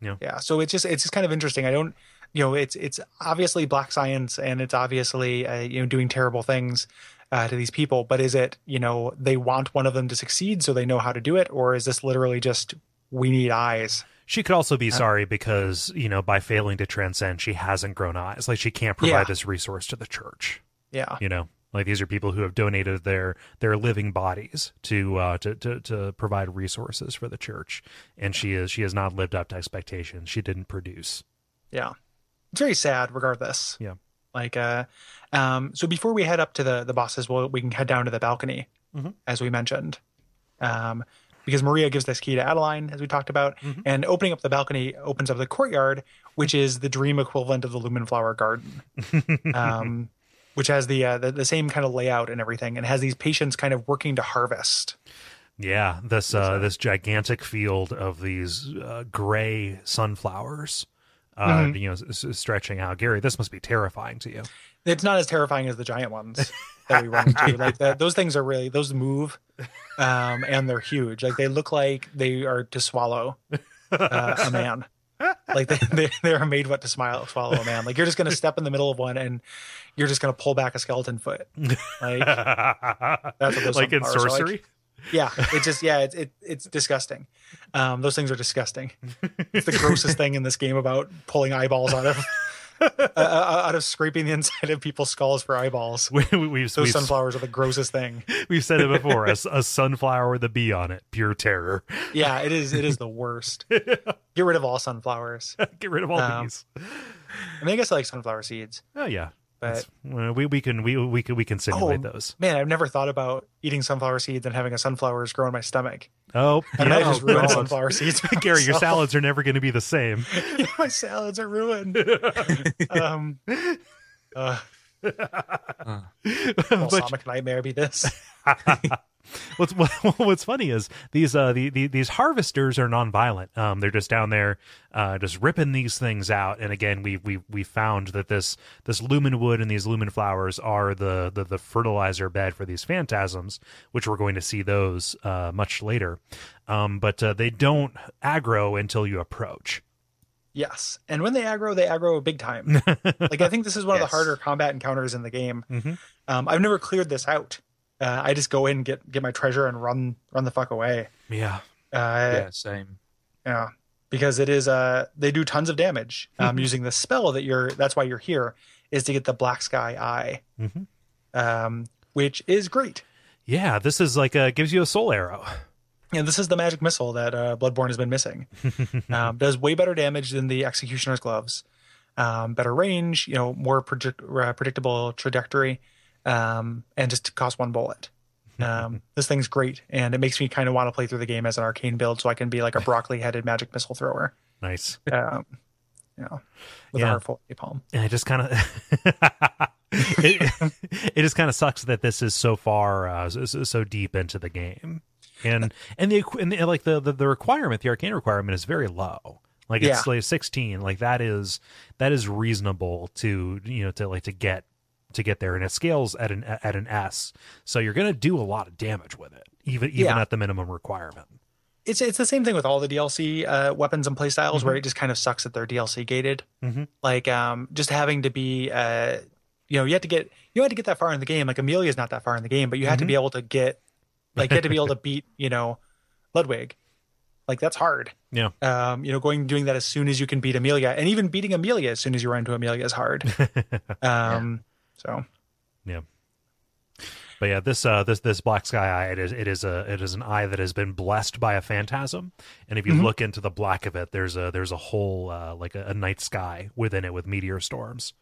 Yeah. Yeah. So it's just it's just kind of interesting. I don't you know it's it's obviously black science and it's obviously uh, you know doing terrible things uh, to these people, but is it you know they want one of them to succeed so they know how to do it, or is this literally just we need eyes? She could also be sorry because, you know, by failing to transcend, she hasn't grown eyes. Like she can't provide Yeah. this resource to the church. Yeah. You know? Like these are people who have donated their their living bodies to uh, to, to to provide resources for the church, and she is she has not lived up to expectations. She didn't produce. Yeah. It's very sad regardless. Yeah. Like uh um so before we head up to the the bosses, we'll, we can head down to the balcony Mhm. as we mentioned. Um because Maria gives this key to Adeline, as we talked about, Mhm. and opening up the balcony opens up the courtyard, which is the dream equivalent of the Lumen Flower Garden, um, which has the, uh, the the same kind of layout and everything, and has these patients kind of working to harvest. Yeah, this uh, this gigantic field of these uh, gray sunflowers, uh, Mhm. you know, s- s- stretching out. Gary, this must be terrifying to you. It's not as terrifying as the giant ones that we run into. Like the, those things are really those move, um, and they're huge. Like they look like they are to swallow uh, a man. Like they, they they are made what to smile swallow a man. Like you're just gonna step in the middle of one and you're just gonna pull back a skeleton foot. Like That's what those like in are like. sorcery. yeah, it's just yeah, it's it, it's disgusting. Um, those things are disgusting. It's the grossest thing in this game about pulling eyeballs out of uh, uh, out of scraping the inside of people's skulls for eyeballs. we, we, we've, Those we've, sunflowers are the grossest thing. we've said it before. a sunflower with a bee on it, pure terror. Yeah, it is. It is the worst. Get rid of all sunflowers. Get rid of all Um, these. I mean, I guess I like sunflower seeds, Oh yeah, but That's- we we can we we can we can simulate Oh, those. man, I've never thought about eating sunflower seeds and having a sunflowers grow in my stomach. Oh I might yeah, just ruin God. sunflower seeds. Gary, your salads are never going to be the same. Yeah, my salads are ruined. um, uh, Balsamic nightmare be this. what's what's funny is these uh the, the, these harvesters are nonviolent. Um, they're just down there, uh, just ripping these things out. And again, we we we found that this this lumen wood and these lumen flowers are the the, the fertilizer bed for these phantasms, which we're going to see those uh much later. Um, but uh, they don't aggro until you approach. Yes, and when they aggro, they aggro big time. like I think this is one of the harder combat encounters in the game. Mhm. Um, I've never cleared this out. Uh, I just go in, get get my treasure, and run run the fuck away. Yeah. Uh, yeah, same. Yeah, because it is uh they do tons of damage um, using the spell that you're. That's why you're here is to get the black sky eye, Mhm. um, which is great. Yeah, this is like a gives you a soul arrow. And this is the magic missile that uh, Bloodborne has been missing. um, does way better damage than the Executioner's gloves. Um, better range, you know, more predict- uh, predictable trajectory, um, and just costs one bullet. Um, this thing's great, and it makes me kind of want to play through the game as an arcane build, so I can be like a broccoli-headed magic missile thrower. Nice. Um, you know, with Yeah. a heartful palm. and it just kind of it, it just kind of sucks that this is so far uh, so- so deep into the game and and the and the, like the, the the requirement the arcane requirement is very low like it's Yeah. like 16 like that is that is reasonable to you know to like to get to get there and it scales at an at an s so you're gonna do a lot of damage with it even even Yeah. at the minimum requirement It's it's the same thing with all the DLC uh, weapons and playstyles, where it just kind of sucks that they're DLC gated. Mhm. Like um, just having to be, uh, you know, you have to get you had to get that far in the game. Like Amelia's not that far in the game, but you had to be able to get, like, you had to be able to beat, you know, Ludwig. Like that's hard. yeah Um, you know, going doing that as soon as you can beat Amelia, and even beating Amelia as soon as you run into Amelia is hard. Um, so Yeah. But yeah, this uh this this black sky eye it is it is a it is an eye that has been blessed by a phantasm, and if you Mhm. look into the black of it, there's a there's a whole uh, like a, a night sky within it with meteor storms.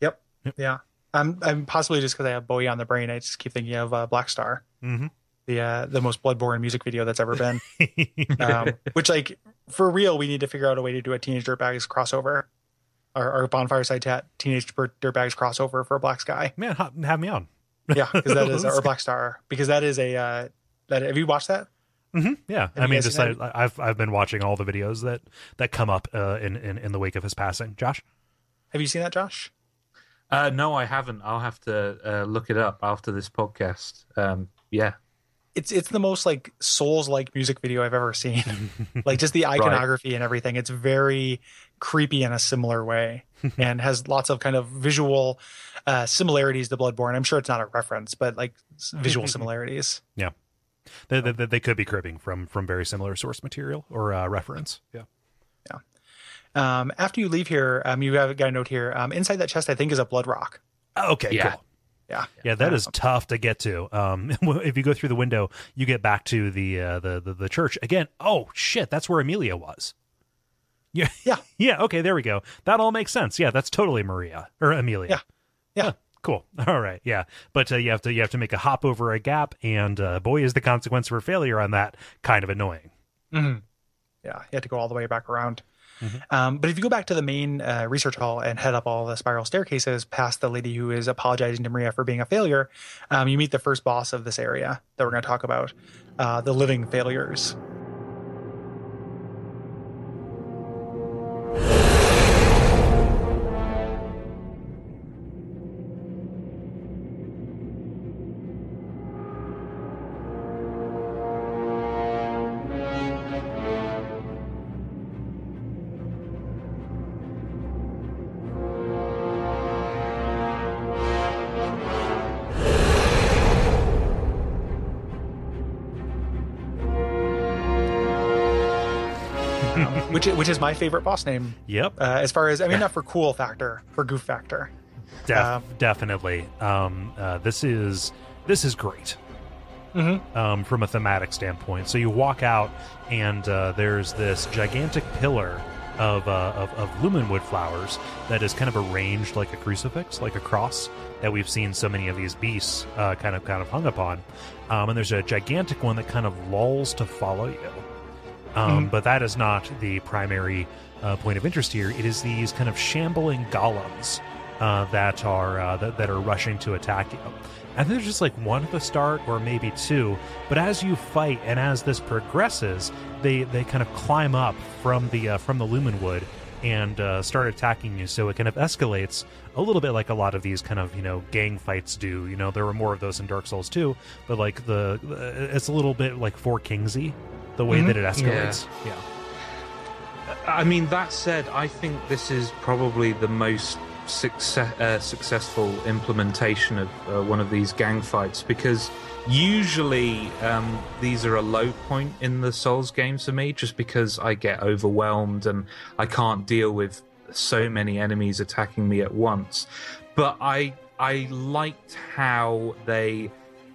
Yep. Yeah. I'm I'm possibly just because I have Bowie on the brain. I just keep thinking of uh, Black Star, Mm-hmm. The uh, the most bloodborne music video that's ever been. um, which like for real, we need to figure out a way to do a Teenage Dirtbags crossover, or, or Bonfire Side Tat Teenage Dirtbags crossover for a Black Sky. Man, ha- have me on. Yeah, because that is or Black Star because that is a uh, that. Have you watched that? hmm Yeah, I mean, just I, I've I've been watching all the videos that that come up uh, in, in in the wake of his passing. Josh, Have you seen that, Josh? Uh, no, I haven't. I'll have to uh, look it up after this podcast. Um, yeah, It's it's the most like Souls like music video I've ever seen. like just the iconography and everything. It's very creepy in a similar way and has lots of kind of visual uh, similarities to Bloodborne. I'm sure it's not a reference, but like visual similarities. yeah, they, they they could be cribbing from from very similar source material or uh, reference. Yeah. Um, after you leave here, um, you have got a note here. Um, inside that chest, I think, is a blood rock. Okay. Yeah. Cool. Yeah, Yeah, that is tough to get to. Um, if you go through the window, you get back to the uh, the, the the church again. Oh shit, that's where Amelia was. Yeah, Yeah. yeah. Okay, there we go. That all makes sense. Yeah, that's totally Maria or Amelia. Yeah. Yeah. Huh, cool. All right. Yeah, but uh, you have to you have to make a hop over a gap, and uh, boy, is the consequence for failure on that kind of annoying. Mhm. Yeah, you had to go all the way back around. Um, but if you go back to the main uh, research hall and head up all the spiral staircases past the lady who is apologizing to Maria for being a failure, um, you meet the first boss of this area that we're going to talk about uh, the living failures. Which, is my favorite boss name. Yep. Uh, as far as, I mean, not for cool factor, for goof factor. Def- Um, definitely. Um, uh, this is this is great um, from a thematic standpoint. So you walk out, and uh, there's this gigantic pillar of, uh, of of lumenwood flowers that is kind of arranged like a crucifix, like a cross that we've seen so many of these beasts uh, kind of kind of hung upon. Um, and there's a gigantic one that kind of lulls to follow you. Um, But that is not the primary uh, point of interest here. It is these kind of shambling golems uh, that are uh, that, that are rushing to attack you. I think there's just like one at the start, or maybe two. But as you fight and as this progresses, they they kind of climb up from the uh, from the lumenwood and uh, start attacking you. So it kind of escalates a little bit like a lot of these kind of you know gang fights do. You know, there were more of those in Dark Souls too, but like the it's a little bit like Four Kingsy, the way that it escalates. yeah. I mean, that said, I think this is probably the most success, uh, successful implementation of uh, one of these gang fights because usually um, these are a low point in the Souls games for me just because I get overwhelmed and I can't deal with so many enemies attacking me at once. But I I liked how they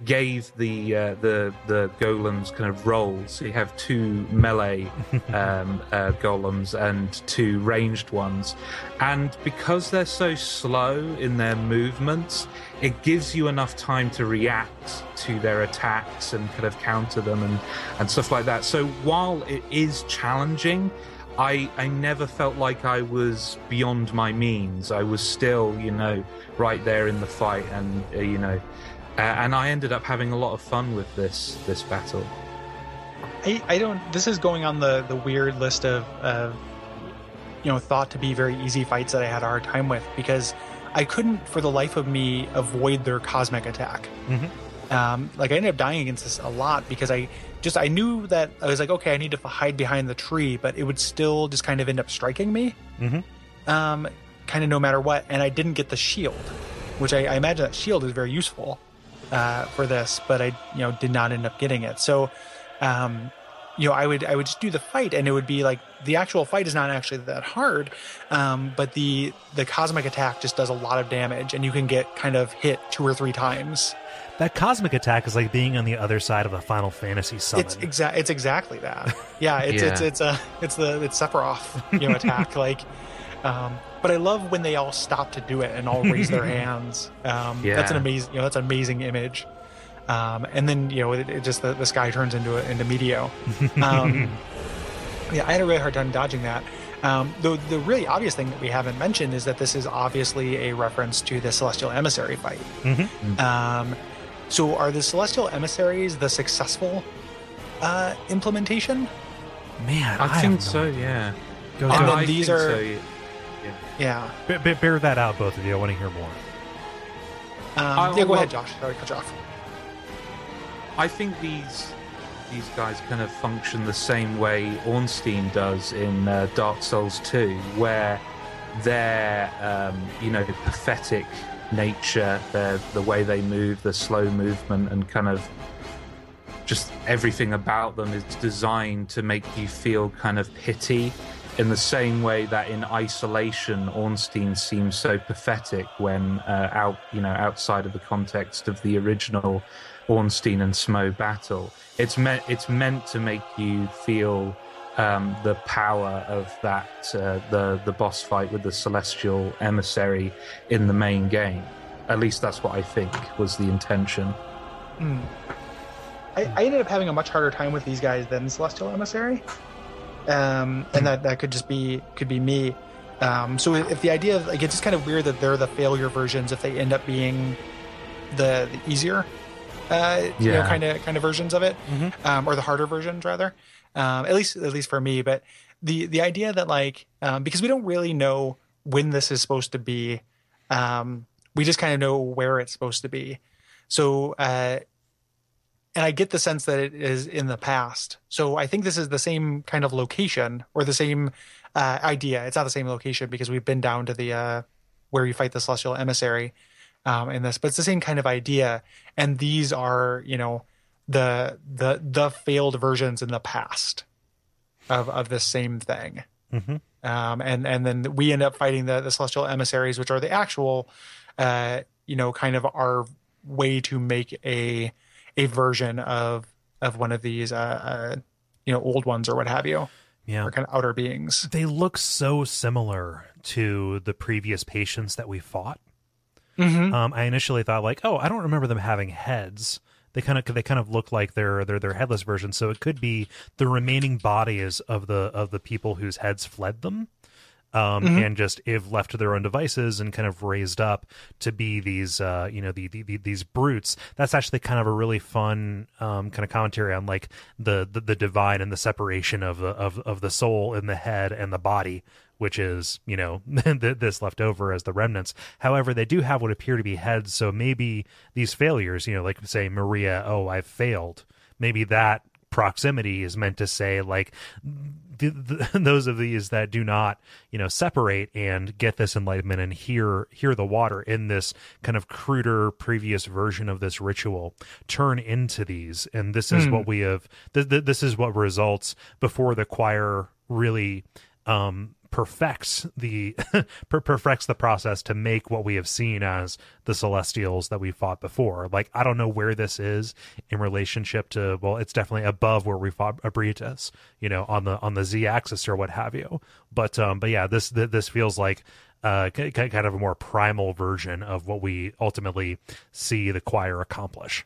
gave the uh, the the golems kind of roles. So you have two melee um, uh, golems and two ranged ones, and because they're so slow in their movements, it gives you enough time to react to their attacks and kind of counter them and and stuff like that. So while it is challenging. I, I never felt like I was beyond my means. I was still, you know, right there in the fight, and uh, you know, uh, and I ended up having a lot of fun with this this battle. I, I don't. This is going on the the weird list of, of you know thought to be very easy fights that I had a hard time with because I couldn't for the life of me avoid their cosmic attack. Um, like I ended up dying against this a lot because I just I knew that I was like okay I need to hide behind the tree, but it would still just kind of end up striking me. Mhm. Um, kind of no matter what, and I didn't get the shield, which I, I imagine that shield is very useful uh, for this, but I you know did not end up getting it. So, um, you know, I would I would just do the fight, and it would be like the actual fight is not actually that hard, um, but the the cosmic attack just does a lot of damage, and you can get kind of hit two or three times. That cosmic attack is like being on the other side of a Final Fantasy summon. It's exact. It's exactly that. Yeah. It's it's Yeah. it's a it's the it's Sephiroth you know attack like. Um, but I love when they all stop to do it and all raise their hands. Um, That's an amazing you know that's an amazing image. Um, and then you know it, it just the, the sky turns into into Meteo. Um, yeah, I had a really hard time dodging that. Um, the the really obvious thing that we haven't mentioned is that this is obviously a reference to the Celestial Emissary fight. Um, so, are the Celestial Emissaries the successful uh, implementation? Man, I, have think so. idea. Yeah. Go, And then I these think are- so, yeah. Yeah. B- b- bear that out, both of you. I want to hear more. Um, I- yeah, go well- ahead, Josh. Sorry, to cut you off. I think these these guys kind of function the same way Ornstein does in uh, Dark Souls 2, where their um, you know pathetic nature, their the way they move, the slow movement, and kind of just everything about them is designed to make you feel kind of pity in the same way that in isolation, Ornstein seems so pathetic when uh, out, you know, outside of the context of the original Ornstein and Smough battle. It's meant it's meant to make you feel um, the power of that uh, the the boss fight with the celestial emissary in the main game. At least that's what I think was the intention. I, I ended up having a much harder time with these guys than Celestial Emissary, um, and that that could just be could be me. Um, so if the idea of like it's just kind of weird that they're the failure versions if they end up being the, the easier, uh, you know, kind of kind of versions of it, um, or the harder versions rather. Um, at least at least for me, but the the idea that like um, because we don't really know when this is supposed to be, um, we just kind of know where it's supposed to be. So uh, and I get the sense that it is in the past. So I think this is the same kind of location or the same uh, idea. It's not the same location because we've been down to the uh, where you fight the celestial emissary um, in this, but it's the same kind of idea. And these are, you know, the the the failed versions in the past of of this same thing. Mhm. Um, and and then we end up fighting the the celestial emissaries, which are the actual, uh, you know, kind of our way to make a a version of of one of these uh, uh you know old ones or what have you Yeah. or kind of outer beings They look so similar to the previous patients that we fought. mm-hmm. Um, I initially thought like, oh, I don't remember them having heads. They kind of they kind of look like they're they're their headless versions. So it could be the remaining bodies of the of the people whose heads fled them, um, and just if left to their own devices and kind of raised up to be these uh, you know the, the, the these brutes. That's actually kind of a really fun um, kind of commentary on like the, the the divine and the separation of the of of the soul and the head and the body which is you know this left over as the remnants. However, they do have what appear to be heads, so maybe these failures, you know, like say Maria, oh, I've failed. Maybe that proximity is meant to say like th- th- those of these that do not you know separate and get this enlightenment and hear hear the water in this kind of cruder previous version of this ritual turn into these. And this is what we have th- this is what results before the choir really um perfects the per- perfects the process to make what we have seen as the celestials that we fought before. Like i don't know where this is in relationship to well it's definitely above where we fought Ebrietas you know on the on the z axis or what have you. But um but yeah this this feels like uh kind of a more primal version of what we ultimately see the choir accomplish.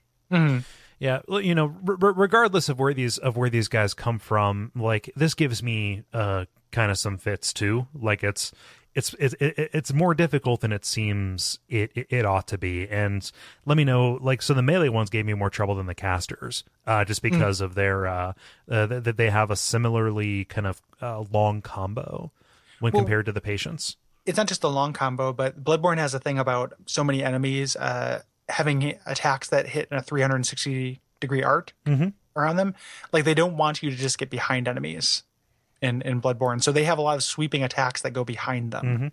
Yeah, well, you know, r- regardless of where these of where these guys come from, like this gives me uh kind of some fits too. Like it's it's it's it's more difficult than it seems it, it it ought to be. And let me know, like, so the melee ones gave me more trouble than the casters, uh, just because of their uh, uh that they have a similarly kind of uh, long combo when Well- compared to the patients. it's not just a long combo but bloodborne has a thing about so many enemies uh having attacks that hit in a 360 degree arc Mhm. around them like they don't want you to just get behind enemies in in bloodborne so they have a lot of sweeping attacks that go behind them Mhm.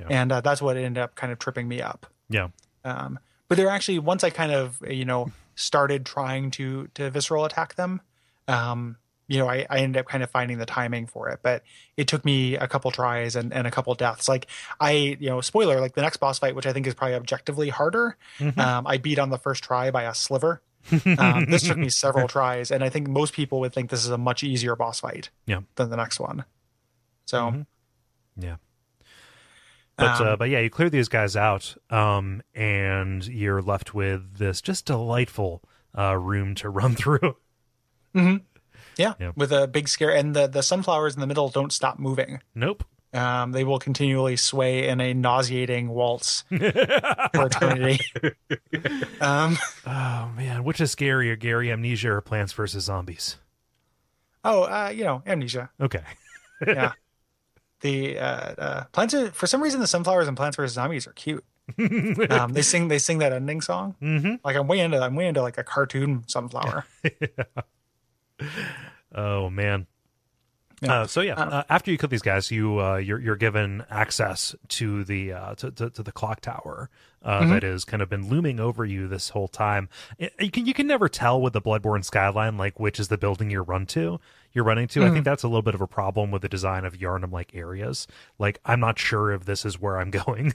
Yeah. and uh, that's what ended up kind of tripping me up Yeah, Um, but they're actually once I kind of you know started trying to to visceral attack them, um, you know I, I ended up kind of finding the timing for it. But it took me a couple tries and, and a couple deaths. Like I you know spoiler like the next boss fight, which I think is probably objectively harder, um, I beat on the first try by a sliver. Um, this took me several tries, and I think most people would think this is a much easier boss fight Yeah. than the next one. So yeah. But Um, uh, but yeah, you clear these guys out, um, and you're left with this just delightful uh, room to run through. yeah, Yeah. with a big scare, and the the sunflowers in the middle don't stop moving. Nope. Um, they will continually sway in a nauseating waltz for eternity. um, Oh man, which is scarier, Gary Amnesia or Plants vs Zombies? oh, uh, you know, amnesia. Okay. Yeah. the uh, uh, plants are, for some reason the sunflowers and Plants vs Zombies are cute. um, they sing they sing that ending song. Mm-hmm. Like I'm way into I'm way into like a cartoon sunflower. Oh man. Yeah. Uh, so yeah, uh, after you kill these guys, you uh, you're you're given access to the uh, to, to, to the clock tower uh, Mhm. that has kind of been looming over you this whole time. It- you can you can never tell with the Bloodborne skyline like which is the building you run to. You're running to. I Mhm. think that's a little bit of a problem with the design of Yharnam like areas. Like I'm not sure if this is where I'm going.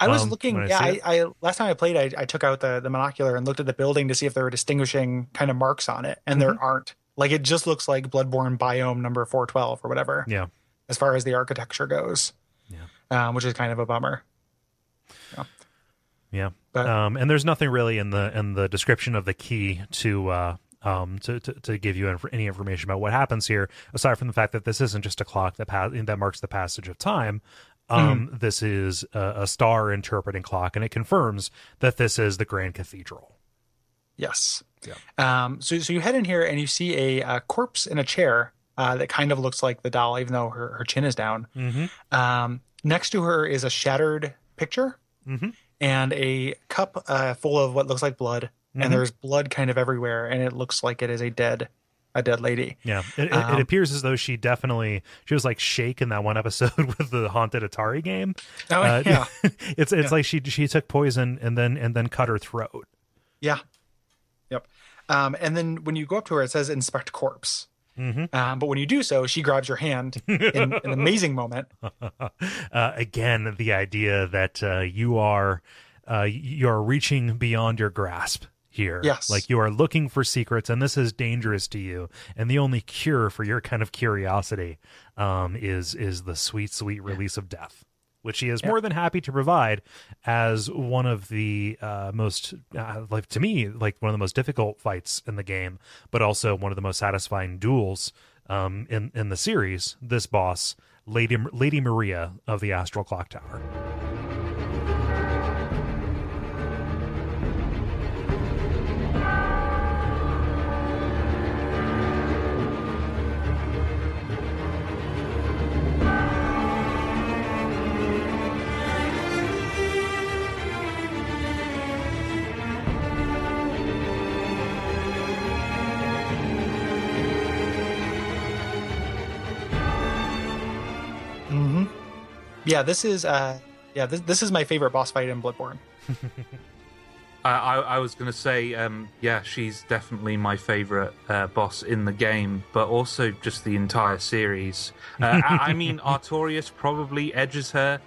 I was um, looking. I yeah, I. I last time I played, I, I took out the the monocular and looked at the building to see if there were distinguishing kind of marks on it, and Mm-hmm. there aren't. Like it just looks like Bloodborne biome number four twelve or whatever. Yeah. as far as the architecture goes. Yeah. um, which is kind of a bummer. Yeah. But- um, and there's nothing really in the in the description of the key to uh um to to, to give you inf- any information about what happens here aside from the fact that this isn't just a clock that pa- that marks the passage of time. Um, Hmm. this is a, a star interpreting clock, and it confirms that this is the Grand Cathedral. Yes. Um, so so you head in here and you see a, uh corpse in a chair uh, that kind of looks like the doll, even though her, her chin is down. Mm-hmm. Um, next to her is a shattered picture Mhm. and a cup uh, full of what looks like blood, Mhm. and there's blood kind of everywhere, and it looks like it is a dead a dead lady. Yeah, it, it, Um, it appears as though she definitely she was like shake in that one episode with the haunted Atari game. Oh Uh, yeah, it's it's Yeah. like she she took poison and then and then cut her throat. yeah, yep. Um, and then when you go up to her, it says "inspect corpse." Mhm. Um, but when you do so, she grabs your hand in an amazing moment. uh, again, the idea that uh, you are uh, you are reaching beyond your grasp here. Yes. like you are looking for secrets, and this is dangerous to you. And the only cure for your kind of curiosity um, is is the sweet, sweet release of death. Which he is Yeah. more than happy to provide as one of the uh, most, uh, like to me, like one of the most difficult fights in the game, but also one of the most satisfying duels um, in in the series. This boss, Lady Lady Maria of the Astral Clock Tower. Yeah, this is uh, yeah, this this is my favorite boss fight in Bloodborne. I, I, I was going to say, um, yeah, she's definitely my favorite uh, boss in the game, but also just the entire series. Uh, I, I mean, Artorias probably edges her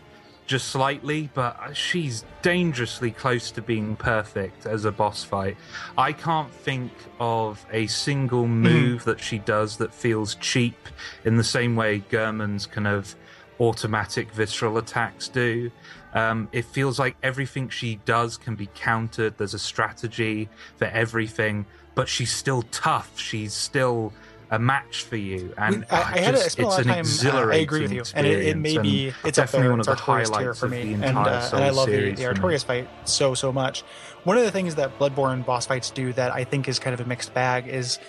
just slightly, but she's dangerously close to being perfect as a boss fight. I can't think of a single move that she does that feels cheap in the same way Gehrman's kind of automatic visceral attacks do. Um, it feels like everything she does can be countered. There's a strategy for everything, but she's still tough. She's still a match for you. And I, I had just- a it's an time. Uh, I exhilarating agree with you, and it, it may be it's definitely one of the Artorias highlights for of me, the and entire uh, and I love the, the. Artorias fight so so much. One of the things that Bloodborne boss fights do that I think is kind of a mixed bag is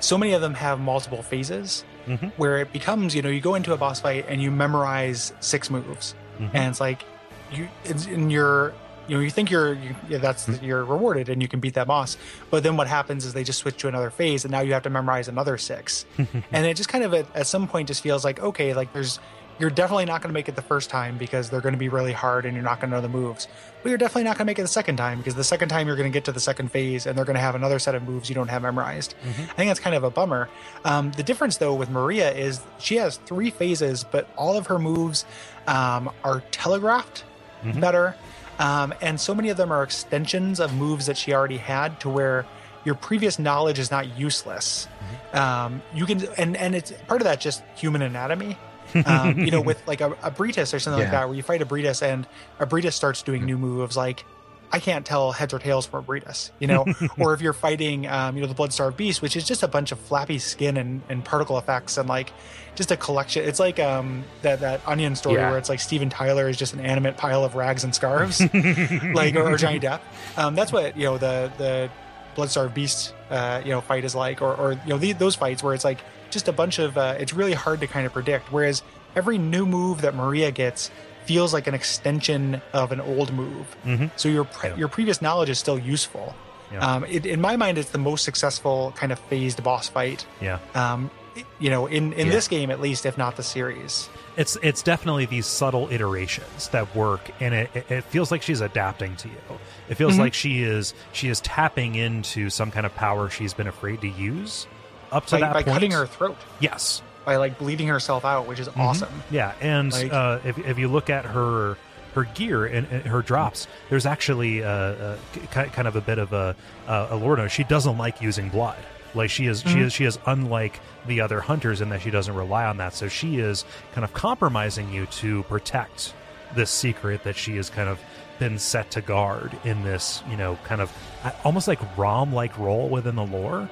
so many of them have multiple phases Mhm. where it becomes you know you go into a boss fight and you memorize six moves Mhm. and it's like you it's in your you know you think you're you, yeah, that's you're rewarded and you can beat that boss but then what happens is they just switch to another phase and now you have to memorize another six and it just kind of at, at some point just feels like okay like there's you're definitely not going to make it the first time because they're going to be really hard and you're not going to know the moves. But you're definitely not going to make it the second time because the second time you're going to get to the second phase and they're going to have another set of moves you don't have memorized. I think that's kind of a bummer. Um, the difference though with maria is she has three phases but all of her moves um, are telegraphed Mhm. better. Um, and so many of them are extensions of moves that she already had to where your previous knowledge is not useless. Um, you can and and it's part of that just human anatomy um, you know with like a, Ebrietas or something like that where you fight Ebrietas and Ebrietas starts doing new moves like I can't tell heads or tails from Ebrietas, you know, or if you're fighting, um, you know, the Bloodstarved Beast, which is just a bunch of flappy skin and, and particle effects and like just a collection. It's like um, that that Onion story Yeah. where it's like Steven Tyler is just an animate pile of rags and scarves, like or, or Johnny Depp. Um, that's what you know the the Bloodstarved Beast, uh, you know, fight is like, or or you know the, those fights where it's like just a bunch of. Uh, it's really hard to kind of predict. Whereas every new move that Maria gets feels like an extension of an old move. Mhm. So your pre- Yeah. your previous knowledge is still useful. Yeah. Um, it, in my mind, it's the most successful kind of phased boss fight. Yeah. Um, you know, in in Yeah. this game at least, if not the series. it's it's definitely these subtle iterations that work and it, it, feels like she's adapting to you it feels Mhm. like she is she is tapping into some kind of power she's been afraid to use up to By, that by point cutting her throat, yes by like bleeding herself out, which is Mhm. awesome. yeah and Like- uh, if, if you look at her her gear and, and her drops there's actually uh, uh, kind of a bit of a uh, a lore she doesn't like using blood like she is she Mhm. is she is unlike the other hunters in that she doesn't rely on that so she is kind of compromising you to protect this secret that she has kind of been set to guard in this you know kind of uh, almost like rom like role within the lore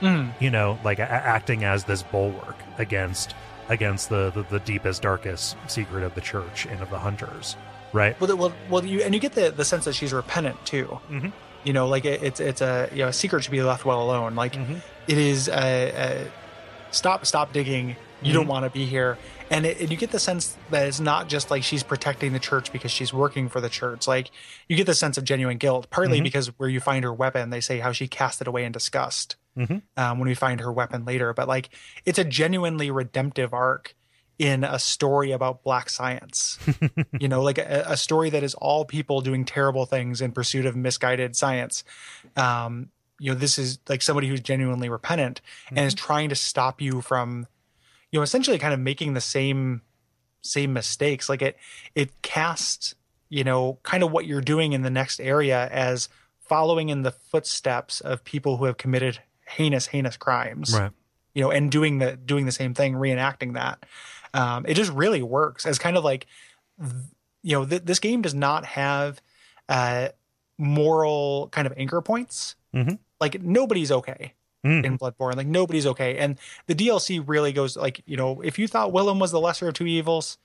Mm. you know like a- acting as this bulwark against against the, the the deepest darkest secret of the church and of the hunters right Well, well, well, you and you get the the sense that she's repentant too. Mhm. You know, like it, it's it's a you know a secret should be left well alone. Like Mhm. it is a, a stop stop digging. You don't want to be here, and, it, and you get the sense that it's not just like she's protecting the church because she's working for the church. Like you get the sense of genuine guilt, partly Mhm. because where you find her weapon, they say how she cast it away in disgust. Mhm. Um, when we find her weapon later, but like it's a genuinely redemptive arc in a story about black science you know like a, a story that is all people doing terrible things in pursuit of misguided science um you know this is like somebody who's genuinely repentant and is trying to stop you from you know essentially kind of making the same same mistakes like it it casts you know kind of what you're doing in the next area as following in the footsteps of people who have committed heinous heinous crimes right you know, and doing the doing the same thing, reenacting that. Um, it just really works as kind of like, you know, th- this game does not have uh, moral kind of anchor points. Mhm. Like nobody's okay Mhm. in Bloodborne. Like nobody's okay, and the DLC really goes like, you know, if you thought Willem was the lesser of two evils,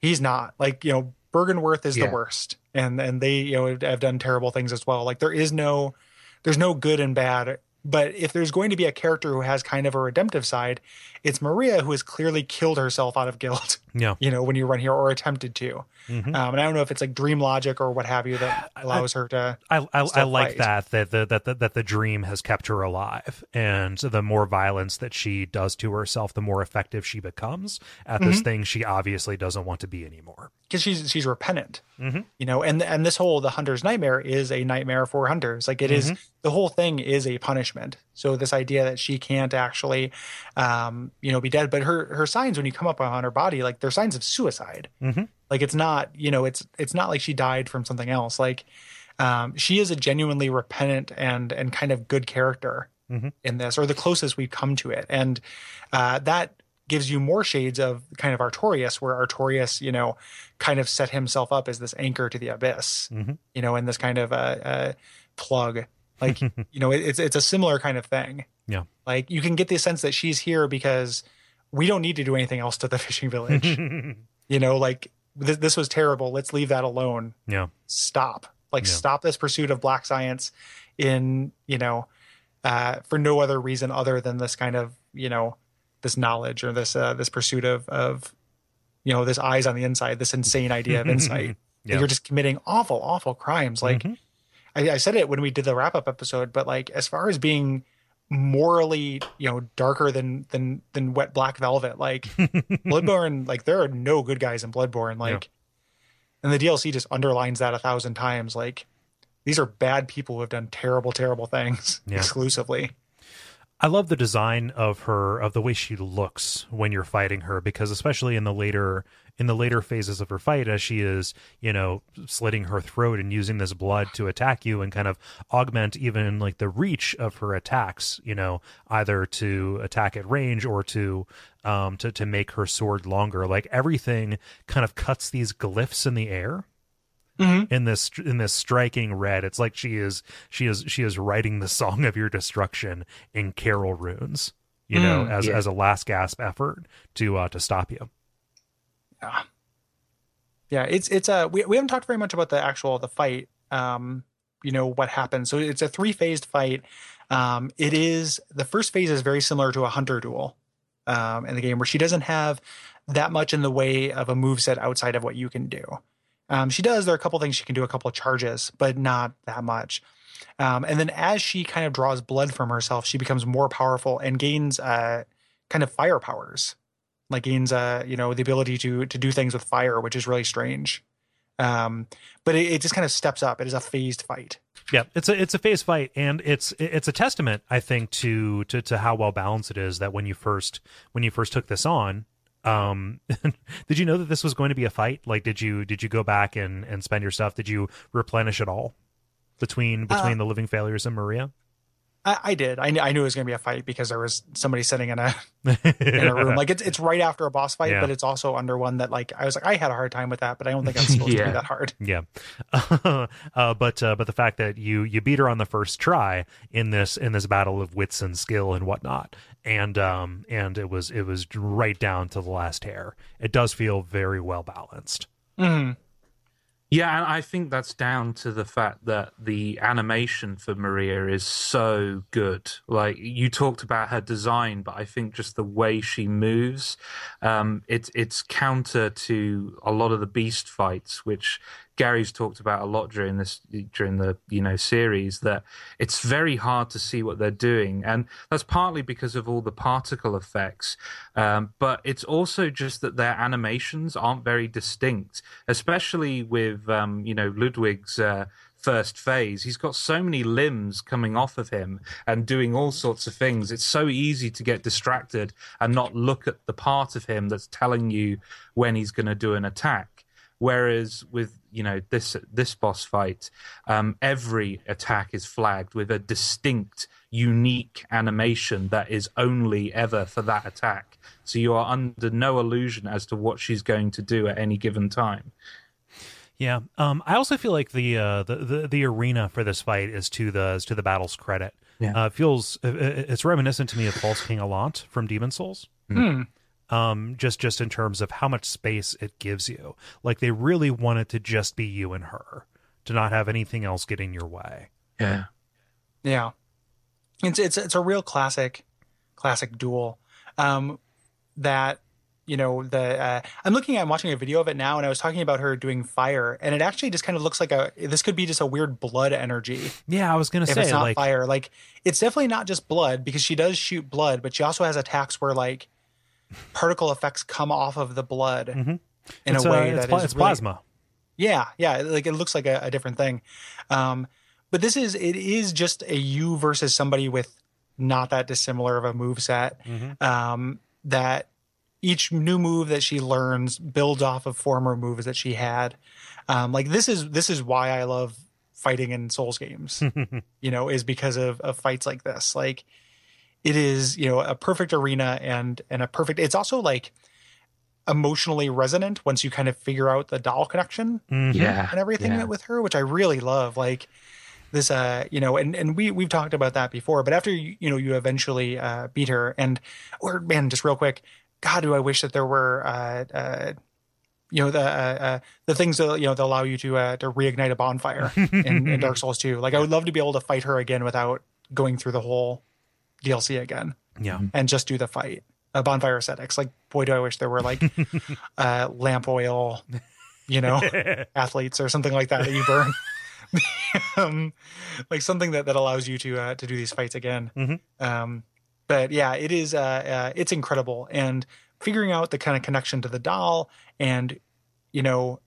he's not. Like you know, Byrgenwerth is Yeah. the worst, and and they you know have done terrible things as well. Like there is no, there's no good and bad. But if there's going to be a character who has kind of a redemptive side, it's Maria who has clearly killed herself out of guilt. yeah You know, when you run here or attempted to. Mhm. Um, and I don't know if it's like dream logic or what have you that allows her to. I, I, I like fight. that that the, that the, that the dream has kept her alive, and the more violence that she does to herself, the more effective she becomes at this Mm-hmm. thing she obviously doesn't want to be anymore. Because she's she's repentant Mhm. you know and and this whole the hunter's nightmare is a nightmare for hunters like it is Mm-hmm. the whole thing is a punishment so this idea that she can't actually um you know be dead but her her signs when you come up on her body like they're signs of suicide Mhm. like it's not you know it's it's not like she died from something else like um she is a genuinely repentant and and kind of good character Mhm. in this or the closest we've come to it and uh that gives you more shades of kind of Artorias, where Artorias, you know, kind of set himself up as this anchor to the abyss, Mhm. you know, and this kind of uh, uh, plug. Like, you know, it, it's it's a similar kind of thing. Yeah. Like you can get the sense that she's here because we don't need to do anything else to the fishing village. you know, like this, this was terrible. Let's leave that alone. yeah. Stop. Like Yeah. stop this pursuit of black science in, you know, uh, for no other reason other than this kind of, you know, this knowledge or this uh, this pursuit of of you know this eyes on the inside, this insane idea of insight. Yeah. You're just committing awful, awful crimes. Like Mhm. I, I said it when we did the wrap up episode, but like as far as being morally, you know, darker than than than wet black velvet, like Bloodborne, like there are no good guys in Bloodborne. Like, and the DLC just underlines that a thousand times. Like these are bad people who have done terrible, terrible things Yeah. exclusively. I love the design of her of the way she looks when you're fighting her because especially in the later in the later phases of her fight as she is, you know, slitting her throat and using this blood to attack you and kind of augment even like the reach of her attacks, you know, either to attack at range or to um to to make her sword longer. Like everything kind of cuts these glyphs in the air Mm-hmm. in this in this striking red. It's like she is she is she is writing the song of your destruction in Caryll runes. You know, Mm, as yeah. as a last gasp effort to uh to stop you. Yeah, it's it's a we we haven't talked very much about the actual the fight. Um, you know what happens. So it's a three phased fight. Um, it is the first phase is very similar to a hunter duel, um, in the game where she doesn't have that much in the way of a move set outside of what you can do. Um, she does. There are a couple things she can do, a couple of charges, but not that much. Um, and then as she kind of draws blood from herself, she becomes more powerful and gains uh, kind of fire powers, like gains uh you know the ability to to do things with fire, which is really strange. Um, but it, it just kind of steps up. It is a phased fight. Yeah, it's a it's a phase fight, and it's it's a testament, I think, to to to how well balanced it is. That when you first when you first took this on, um, did you know that this was going to be a fight? Like, did you did you go back and and spend your stuff? Did you replenish it all between between Uh, the living failures and Maria? I, I did. I, I knew it was going to be a fight because there was somebody sitting in a in a room. Like it's it's right after a boss fight, Yeah. but it's also under one that like I was like I had a hard time with that, but I don't think I'm supposed to be that hard. Yeah, uh, but uh, but the fact that you you beat her on the first try in this in this battle of wits and skill and whatnot, and um and it was it was right down to the last hair. It does feel very well balanced. Mhm. Yeah, and I think that's down to the fact that the animation for Maria is so good. Like you talked about her design, but I think just the way she moves, um, it's it's counter to a lot of the beast fights, which Gary's talked about a lot during this during the you know series. That it's very hard to see what they're doing, and that's partly because of all the particle effects. Um, but it's also just that their animations aren't very distinct, especially with um, you know Ludwig's uh, first phase. He's got so many limbs coming off of him and doing all sorts of things. It's so easy to get distracted and not look at the part of him that's telling you when he's going to do an attack. Whereas with you know this this boss fight, um, every attack is flagged with a distinct, unique animation that is only ever for that attack. So you are under no illusion as to what she's going to do at any given time. Yeah. Um, I also feel like the, uh, the the the arena for this fight is to the is to the battle's credit. Yeah. Uh, it feels uh, it's reminiscent to me of False King Allant from Demon Souls. Hmm. Um, just just in terms of how much space it gives you. Like they really want it to just be you and her, to not have anything else get in your way. Yeah. Yeah, it's it's it's a real classic, classic duel. Um, that you know the uh, I'm looking at I'm watching a video of it now, and I was talking about her doing fire, and it actually just kind of looks like a this could be just a weird blood energy Yeah, I was gonna if say it's not like fire. Like it's definitely not just blood because she does shoot blood, but she also has attacks where like particle effects come off of the blood in Mm-hmm. it's, a uh, way it's, that pla- is it's really- plasma. yeah, yeah, like it looks like a, a different thing. Um, but this is it is just a you versus somebody with not that dissimilar of a move set. Um, that each new move that she learns builds off of former moves that she had. Um, like this is this is why I love fighting in Souls games. you know, is because of, of fights like this. Like it is, you know, a perfect arena and and a perfect. It's also like emotionally resonant once you kind of figure out the doll connection Mhm. Yeah. and everything yeah. with her, which I really love. Like this, uh, you know, and and we we've talked about that before. But after you, you know, you eventually uh, beat her, and or man, just real quick, God, do I wish that there were, uh, uh, you know, the uh, uh, the things that you know that allow you to uh, to reignite a bonfire in, in Dark Souls 2. Like I would love to be able to fight her again without going through the whole DLC again Yeah. and just do the fight. Uh, bonfire ascetics. Like, boy, do I wish there were like uh, lamp oil, you know, athletes or something like that that you burn. um, like something that, that allows you to uh, to do these fights again. Mhm. Um, but yeah, it is uh, uh, it's incredible, and figuring out the kind of connection to the doll, and you know,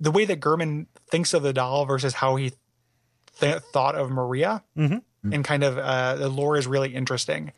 the way that Gehrman thinks of the doll versus how he th- thought of Maria, Mhm. and kind of uh, the lore is really interesting.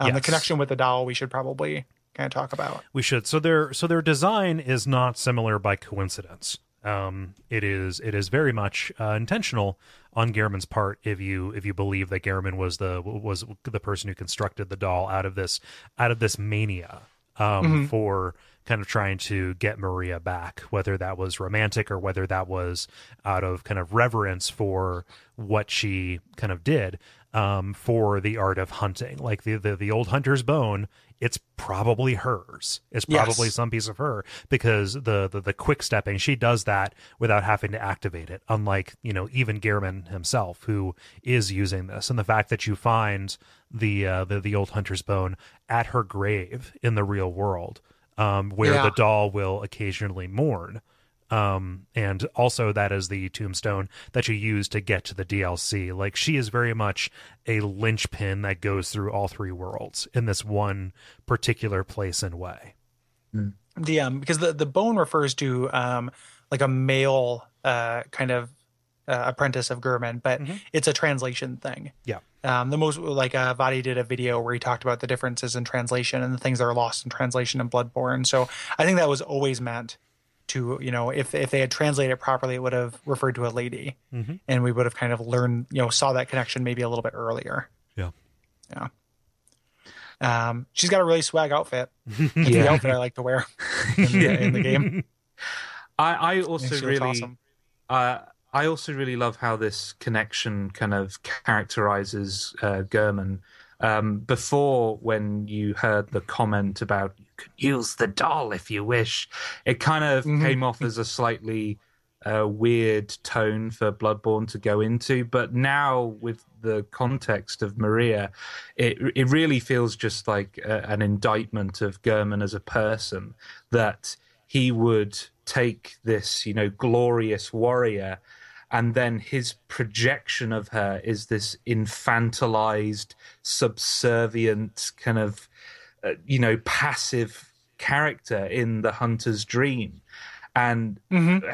Um, The connection with the doll we should probably kind of talk about. We should. So their so their design is not similar by coincidence. Um, it is it is very much uh, intentional on Gehrman's part. If you if you believe that Gehrman was the was the person who constructed the doll out of this out of this mania um, for kind of trying to get Maria back, whether that was romantic or whether that was out of kind of reverence for what she kind of did um, for the art of hunting. Like the, the the old hunter's bone, it's probably hers. It's Yes. probably some piece of her because the, the the quick stepping she does that without having to activate it. Unlike you know even Gehrman himself who is using this, and the fact that you find the uh, the the old hunter's bone at her grave in the real world, um, where Yeah. the doll will occasionally mourn Um, and also that is the tombstone that you use to get to the DLC. Like she is very much a linchpin that goes through all three worlds in this one particular place and way. the um because the the bone refers to um like a male uh kind of uh, apprentice of Gehrman, but it's a translation thing. Yeah. Um, the most like uh, Vaati did a video where he talked about the differences in translation and the things that are lost in translation in Bloodborne. So I think that was always meant to you know if if they had translated it properly, it would have referred to a lady, and we would have kind of learned you know saw that connection maybe a little bit earlier. Yeah. Yeah. Um, she's got a really swag outfit. It's the outfit I like to wear in the, in the game. I, I also really, awesome. uh, I also really love how this connection kind of characterizes uh, Gehrman. Um, before, when you heard the comment about you could use the doll if you wish, it kind of came off as a slightly uh, weird tone for Bloodborne to go into. But now, with the context of Maria, it it really feels just like a, an indictment of Gehrman as a person that he would take this, you know, glorious warrior, and then his projection of her is this infantilized, subservient, kind of, uh, you know, passive character in the hunter's dream, and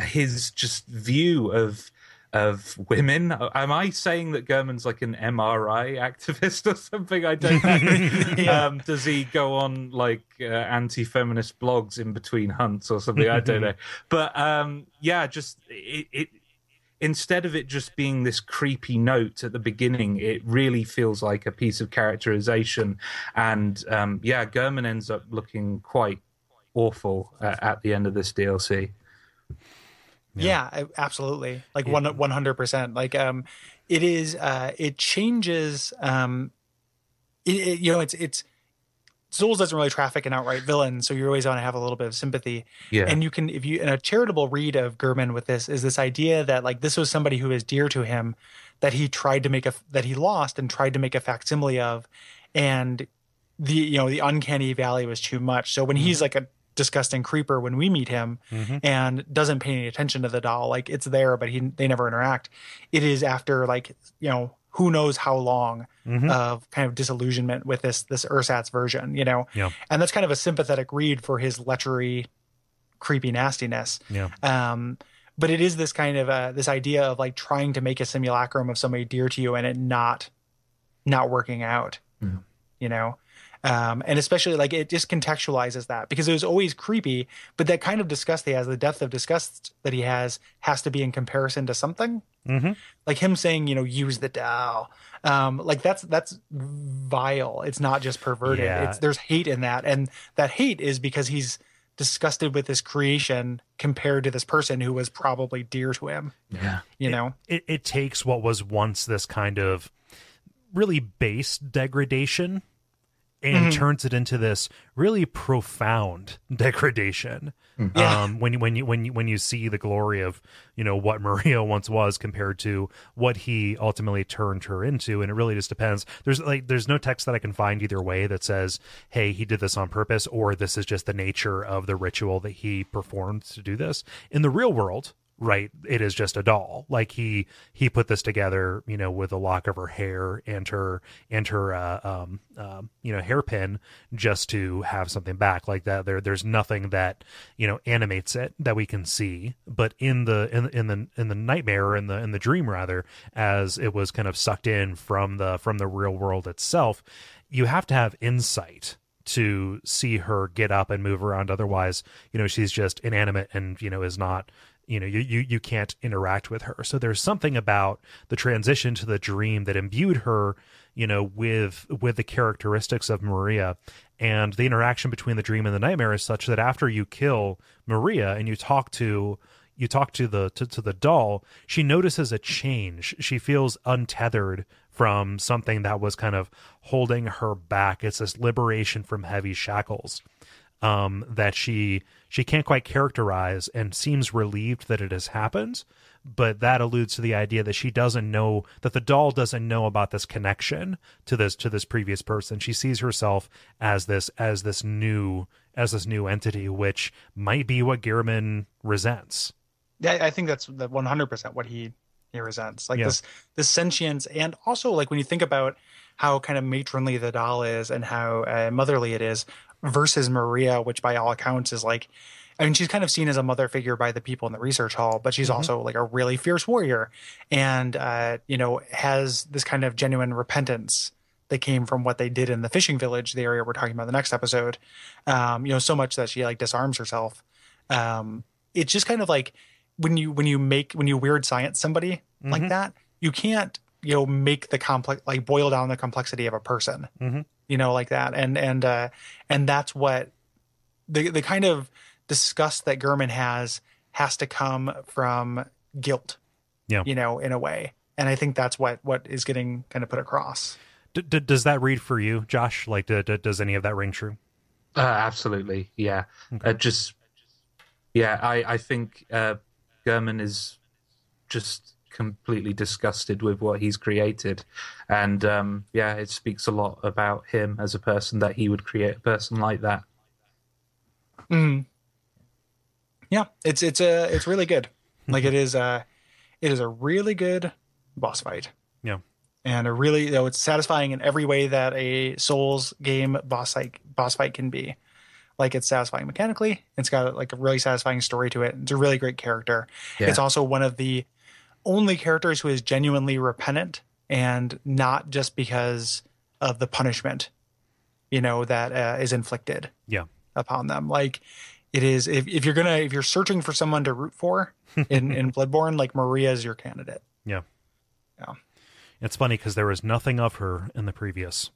his just view of of women. Am I saying that Gehrman's like an MRI activist or something? I don't know. um, does he go on like uh, anti-feminist blogs in between hunts or something? I don't know. But um, yeah, just it, it instead of it just being this creepy note at the beginning, it really feels like a piece of characterization. And um, yeah, Gehrman ends up looking quite awful uh, at the end of this DLC. Yeah, I- absolutely. Like one one hundred percent. Like um, it is. Uh, it changes. Um, it, it, you know, it's it's Souls doesn't really traffic an outright villain, so you're always going to have a little bit of sympathy. Yeah. And you can, if you, in a charitable read of Gehrman with this, is this idea that like this was somebody who is dear to him, that he tried to make a, that he lost and tried to make a facsimile of, and the you know the uncanny valley was too much. So when mm-hmm. he's like a disgusting creeper when we meet him mm-hmm. and doesn't pay any attention to the doll, like it's there, but he they never interact. It is after like you know who knows how long of kind of disillusionment with this this ersatz version, you know, Yeah. and that's kind of a sympathetic read for his lechery, creepy nastiness. Yeah. Um, but it is this kind of uh, this idea of like trying to make a simulacrum of somebody dear to you and it not not working out. You know, um, and especially like it just contextualizes that because it was always creepy, but that kind of disgust he has, the depth of disgust that he has, has to be in comparison to something. Mm-hmm. Like him saying, you know, use the doll. Um, like that's that's vile. It's not just perverted. Yeah. It's there's hate in that, and that hate is because he's disgusted with his creation compared to this person who was probably dear to him. Yeah. You know, it, it takes what was once this kind of really base degradation and turns it into this really profound degradation. Yeah. Um, when you when you when you when you see the glory of you know what Maria once was compared to what he ultimately turned her into, and it really just depends. There's like there's no text that I can find either way that says, "Hey, he did this on purpose," or "This is just the nature of the ritual that he performed to do this." In the real world, right it is just a doll. Like he he put this together you know with a lock of her hair and her and her uh, um um you know hairpin just to have something back like that. There there's nothing that you know animates it that we can see. But in the in, in the in the nightmare in the in the dream rather as it was kind of sucked in from the from the real world itself you have to have insight to see her get up and move around. Otherwise you know she's just inanimate and you know is not you know you, you you can't interact with her. So there's something about the transition to the dream that imbued her you know with with the characteristics of maria. And the interaction between the dream and the nightmare is such that after you kill maria and you talk to you talk to the to, to the doll she notices a change. She feels untethered from something that was kind of holding her back. It's this liberation from heavy shackles um, that she she can't quite characterize and seems relieved that it has happened but that alludes to the idea that she doesn't know that the doll doesn't know about this connection to this to this previous person she sees herself as this as this new as this new entity which might be what Gehrman resents Yeah, I think that's the 100% what he he resents. Like Yeah. this this sentience and also like when you think about how kind of matronly the doll is and how uh, motherly it is versus Maria, which by all accounts is like I mean she's kind of seen as a mother figure by the people in the research hall, but she's also like a really fierce warrior and uh you know has this kind of genuine repentance that came from what they did in the fishing village, the area we're talking about in the next episode. Um, you know, so much that she like disarms herself. Um, it's just kind of like when you when you make when you weird science somebody like that, you can't you know make the complex like boil down the complexity of a person. Mhm. You know, like that, and and uh, and that's what the the kind of disgust that Gehrman has has to come from guilt. Yeah. you know, in a way, and I think that's what what is getting kind of put across. D- d- does that read for you, Josh? Like, d- d- does any of that ring true? Uh, absolutely, yeah. Uh, just, yeah, I, I think uh, Gehrman is just completely disgusted with what he's created, and um, yeah, it speaks a lot about him as a person that he would create a person like that. Mm. Yeah, it's it's a it's really good. Like it is a it is a really good boss fight. Yeah. And a really you know it's satisfying in every way that a Souls game boss fight boss fight can be. Like it's satisfying mechanically. It's got like a really satisfying story to it. It's a really great character. Yeah. It's also one of the only characters who is genuinely repentant and not just because of the punishment, you know, that uh, is inflicted Yeah. upon them. Like it is if, if you're gonna if you're searching for someone to root for in, in Bloodborne, like Maria is your candidate. Yeah. Yeah. It's funny because there was nothing of her in the previous,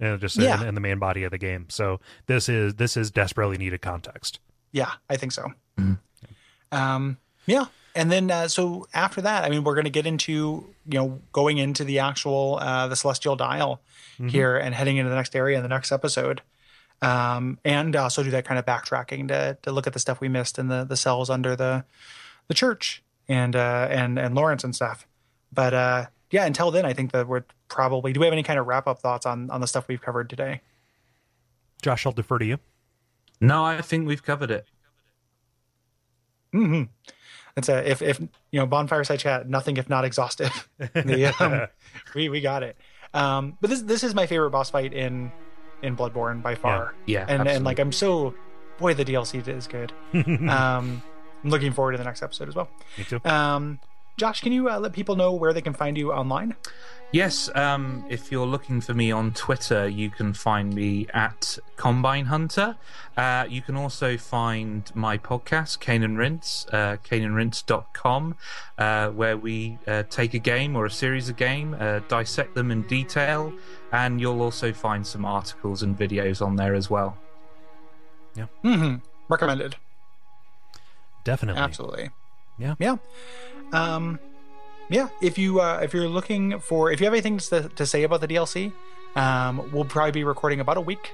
uh, just Yeah. in, in the main body of the game. So this is this is desperately needed context. Yeah, I think so. Um, yeah, and then uh, so after that, I mean, we're going to get into you know going into the actual uh, the celestial dial here and heading into the next area in the next episode, um, and also do that kind of backtracking to to look at the stuff we missed in the the cells under the the church and uh, and and Lawrence and stuff. But uh, yeah, until then, I think that we're probably. Do we have any kind of wrap up thoughts on on the stuff we've covered today? Josh, I'll defer to you. No, I think we've covered it. hmm It's a if if you know bonfire side chat nothing if not exhaustive. The, um, we we got it. Um, but this this is my favorite boss fight in in Bloodborne by far. Yeah, and and like. I'm so boy the DLC is good. um, I'm looking forward to the next episode as well. Me too. Um, Josh, can you uh, let people know where they can find you online? Yes, um, if you're looking for me on Twitter, you can find me at Combine Hunter. Uh, you can also find my podcast, Cane and Rinse, uh, caneandrinse.com, uh, where we uh, take a game or a series of game, uh, dissect them in detail, and you'll also find some articles and videos on there as well. Yeah. hmm Recommended. Definitely. Absolutely. Yeah. Yeah. Um, yeah. If you uh, if you're looking for if you have anything to, to say about the DLC, um, we'll probably be recording about a week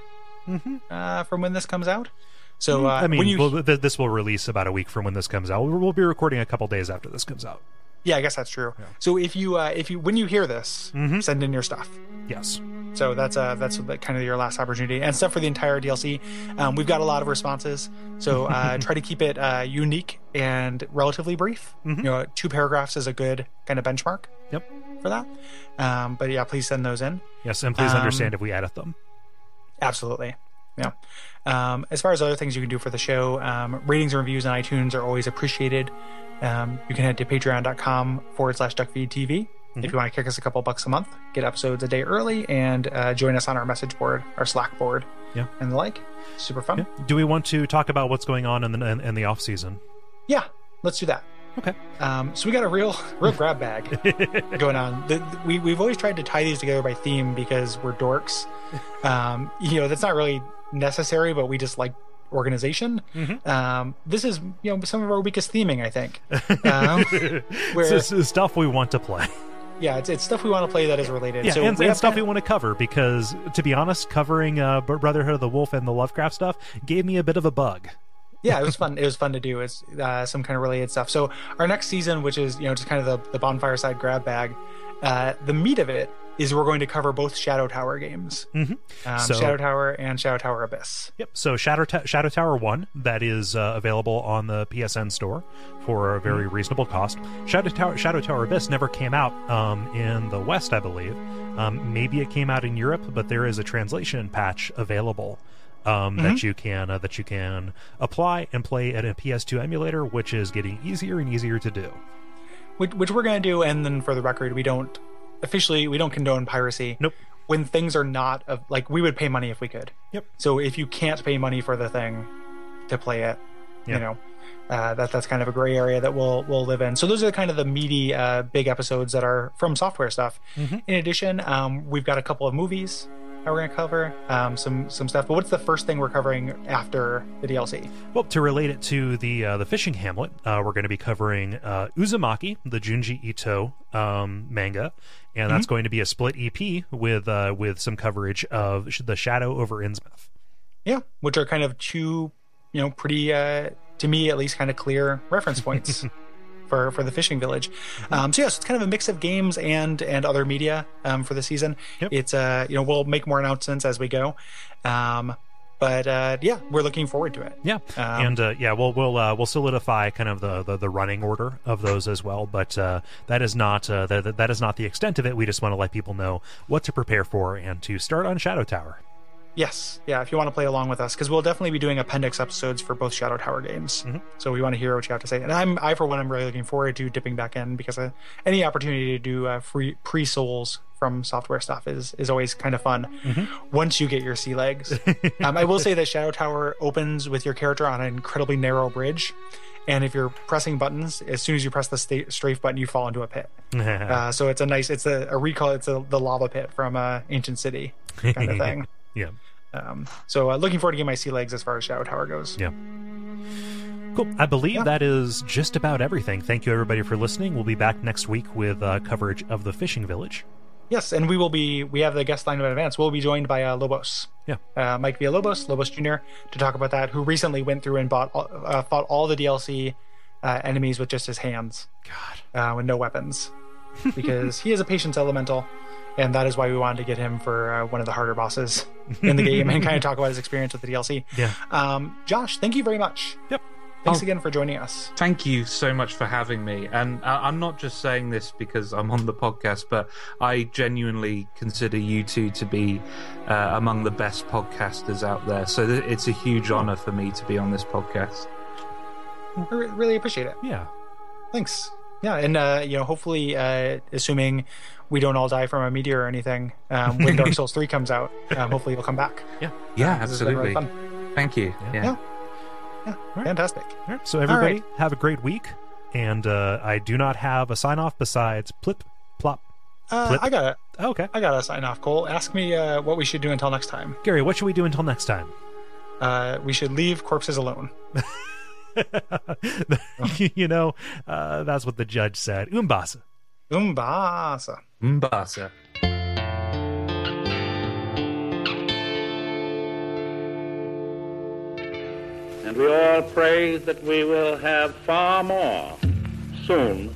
uh, from when this comes out. So uh, Mm-hmm. I mean, when you well, th- this will release about a week from when this comes out. We'll, we'll be recording a couple days after this comes out. yeah, I guess that's true. So if you uh, if you when you hear this, Mm-hmm. send in your stuff. Yes. So that's uh that's kind of your last opportunity and stuff for the entire DLC. Um, we've got a lot of responses, so uh, try to keep it uh, unique and relatively brief. You know, two paragraphs is a good kind of benchmark Yep. for that. Um, but yeah, please send those in. Yes, and please Um, understand if we edit them. Absolutely. Yeah. Um, as far as other things you can do for the show, um, ratings and reviews on iTunes are always appreciated. Um, you can head to patreon.com forward slash duckfeedtv if you want to kick us a couple bucks a month, get episodes a day early, and uh, join us on our message board, our Slack board, Yeah. and the like. Super fun. Yeah. Do we want to talk about what's going on in the in, in the off season? Yeah, let's do that. Okay. Um, so we got a real, real grab bag going on. The, the- we we've always tried to tie these together by theme because we're dorks. Um, you know, that's not really necessary, but we just like organization. Um, this is you know some of our weakest theming, I think. Um, where This is stuff we want to play. Yeah, it's, it's stuff we want to play that is related. Yeah, so and, we and stuff we want to cover because, to be honest, covering uh, Br- Brotherhood of the Wolf and the Lovecraft stuff gave me a bit of a bug. yeah, it was fun. It was fun to do. It's uh, some kind of related stuff. So our next season, which is you know just kind of the, the bonfire side grab bag, uh, the meat of it is we're going to cover both Shadow Tower games, Mhm. um, So- Shadow Tower and Shadow Tower Abyss. Yep. So Shadow Ta- Shadow Tower One that is uh, available on the PSN store for a very reasonable cost. Shadow Tower Shadow Tower Abyss never came out um, in the West, I believe. Um, maybe it came out in Europe, but there is a translation patch available um, that you can uh, that you can apply and play at a PS2 emulator, which is getting easier and easier to do. which, which we're going to do. And then for the record, we don't officially we don't condone piracy. Nope. When things are not of like we would pay money if we could. Yep. So if you can't pay money for the thing to play it, Yeah. you know, uh, that that's kind of a gray area that we'll we'll live in. So those are the kind of the meaty uh, big episodes that are from software stuff. Mhm. In addition, um, we've got a couple of movies that we're going to cover, um, some some stuff. But what's the first thing we're covering after the DLC? Well, to relate it to the uh, the fishing hamlet, uh, we're going to be covering uh, Uzumaki, the Junji Ito um, manga, and that's going to be a split EP with uh, with some coverage of the Shadow over Innsmouth. Yeah, which are kind of two, you know, pretty uh, to me at least kind of clear reference points for for the fishing village. Um, so yes, it's kind of a mix of games and and other media um, for the season. Yep. It's uh, you know, we'll make more announcements as we go. Um, but uh, yeah, we're looking forward to it. Yeah, Um, and uh, yeah, we'll we'll uh, we'll solidify kind of the, the, the running order of those as well. But uh, that is not uh, that that is not the extent of it. We just want to let people know what to prepare for and to start on Shadow Tower. Yes, yeah. If you want to play along with us, because we'll definitely be doing appendix episodes for both Shadow Tower games. Mhm. So we want to hear what you have to say. And I'm, I for one, I'm really looking forward to dipping back in because uh, any opportunity to do uh, free pre souls from software stuff is is always kind of fun. Once you get your sea legs, um, I will say that Shadow Tower opens with your character on an incredibly narrow bridge. And if you're pressing buttons, as soon as you press the sta- strafe button, you fall into a pit. Uh, so it's a nice, it's a, a recall, it's a, the lava pit from uh, Ancient City kind of thing. yeah. Um, so uh, looking forward to getting my sea legs as far as Shadow Tower goes. Yeah. Cool. I believe Yeah. that is just about everything. Thank you, everybody, for listening. We'll be back next week with uh, coverage of the fishing village. Yes, and we will be. We have the guest line in advance. We'll be joined by uh, Lobos. Yeah. Uh, Mike Villalobos, Lobos Lobos Jr. to talk about that. Who recently went through and bought, all- uh, fought all the DLC uh, enemies with just his hands, God. uh, with no weapons, because he is a patience elemental, and that is why we wanted to get him for uh, one of the harder bosses in the game and kind of talk about his experience with the DLC. Yeah. Um, Josh, thank you very much. Yep. Thanks Oh. again for joining us. Thank you so much for having me. And I- I'm not just saying this because I'm on the podcast, but I genuinely consider you two to be uh, among the best podcasters out there. So th- it's a huge honor for me to be on this podcast. I re- really appreciate it. Yeah. Thanks. Yeah, and uh, you know, hopefully, uh, assuming we don't all die from a meteor or anything, um, when Dark Souls three comes out, um, hopefully you'll come back. Yeah. Yeah, This has been really absolutely. Thank you. Yeah. Yeah. Yeah, right. fantastic. All right. So, everybody, right. have a great week. And uh, I do not have a sign off besides plip, plop. Uh, I got it. Oh, okay. I got to sign off. Cole, ask me uh, what we should do until next time. Gary, what should we do until next time? Uh, we should leave corpses alone. you know, uh, that's what the judge said. Umbasa. Umbasa. Mbasa. And we all pray that we will have far more soon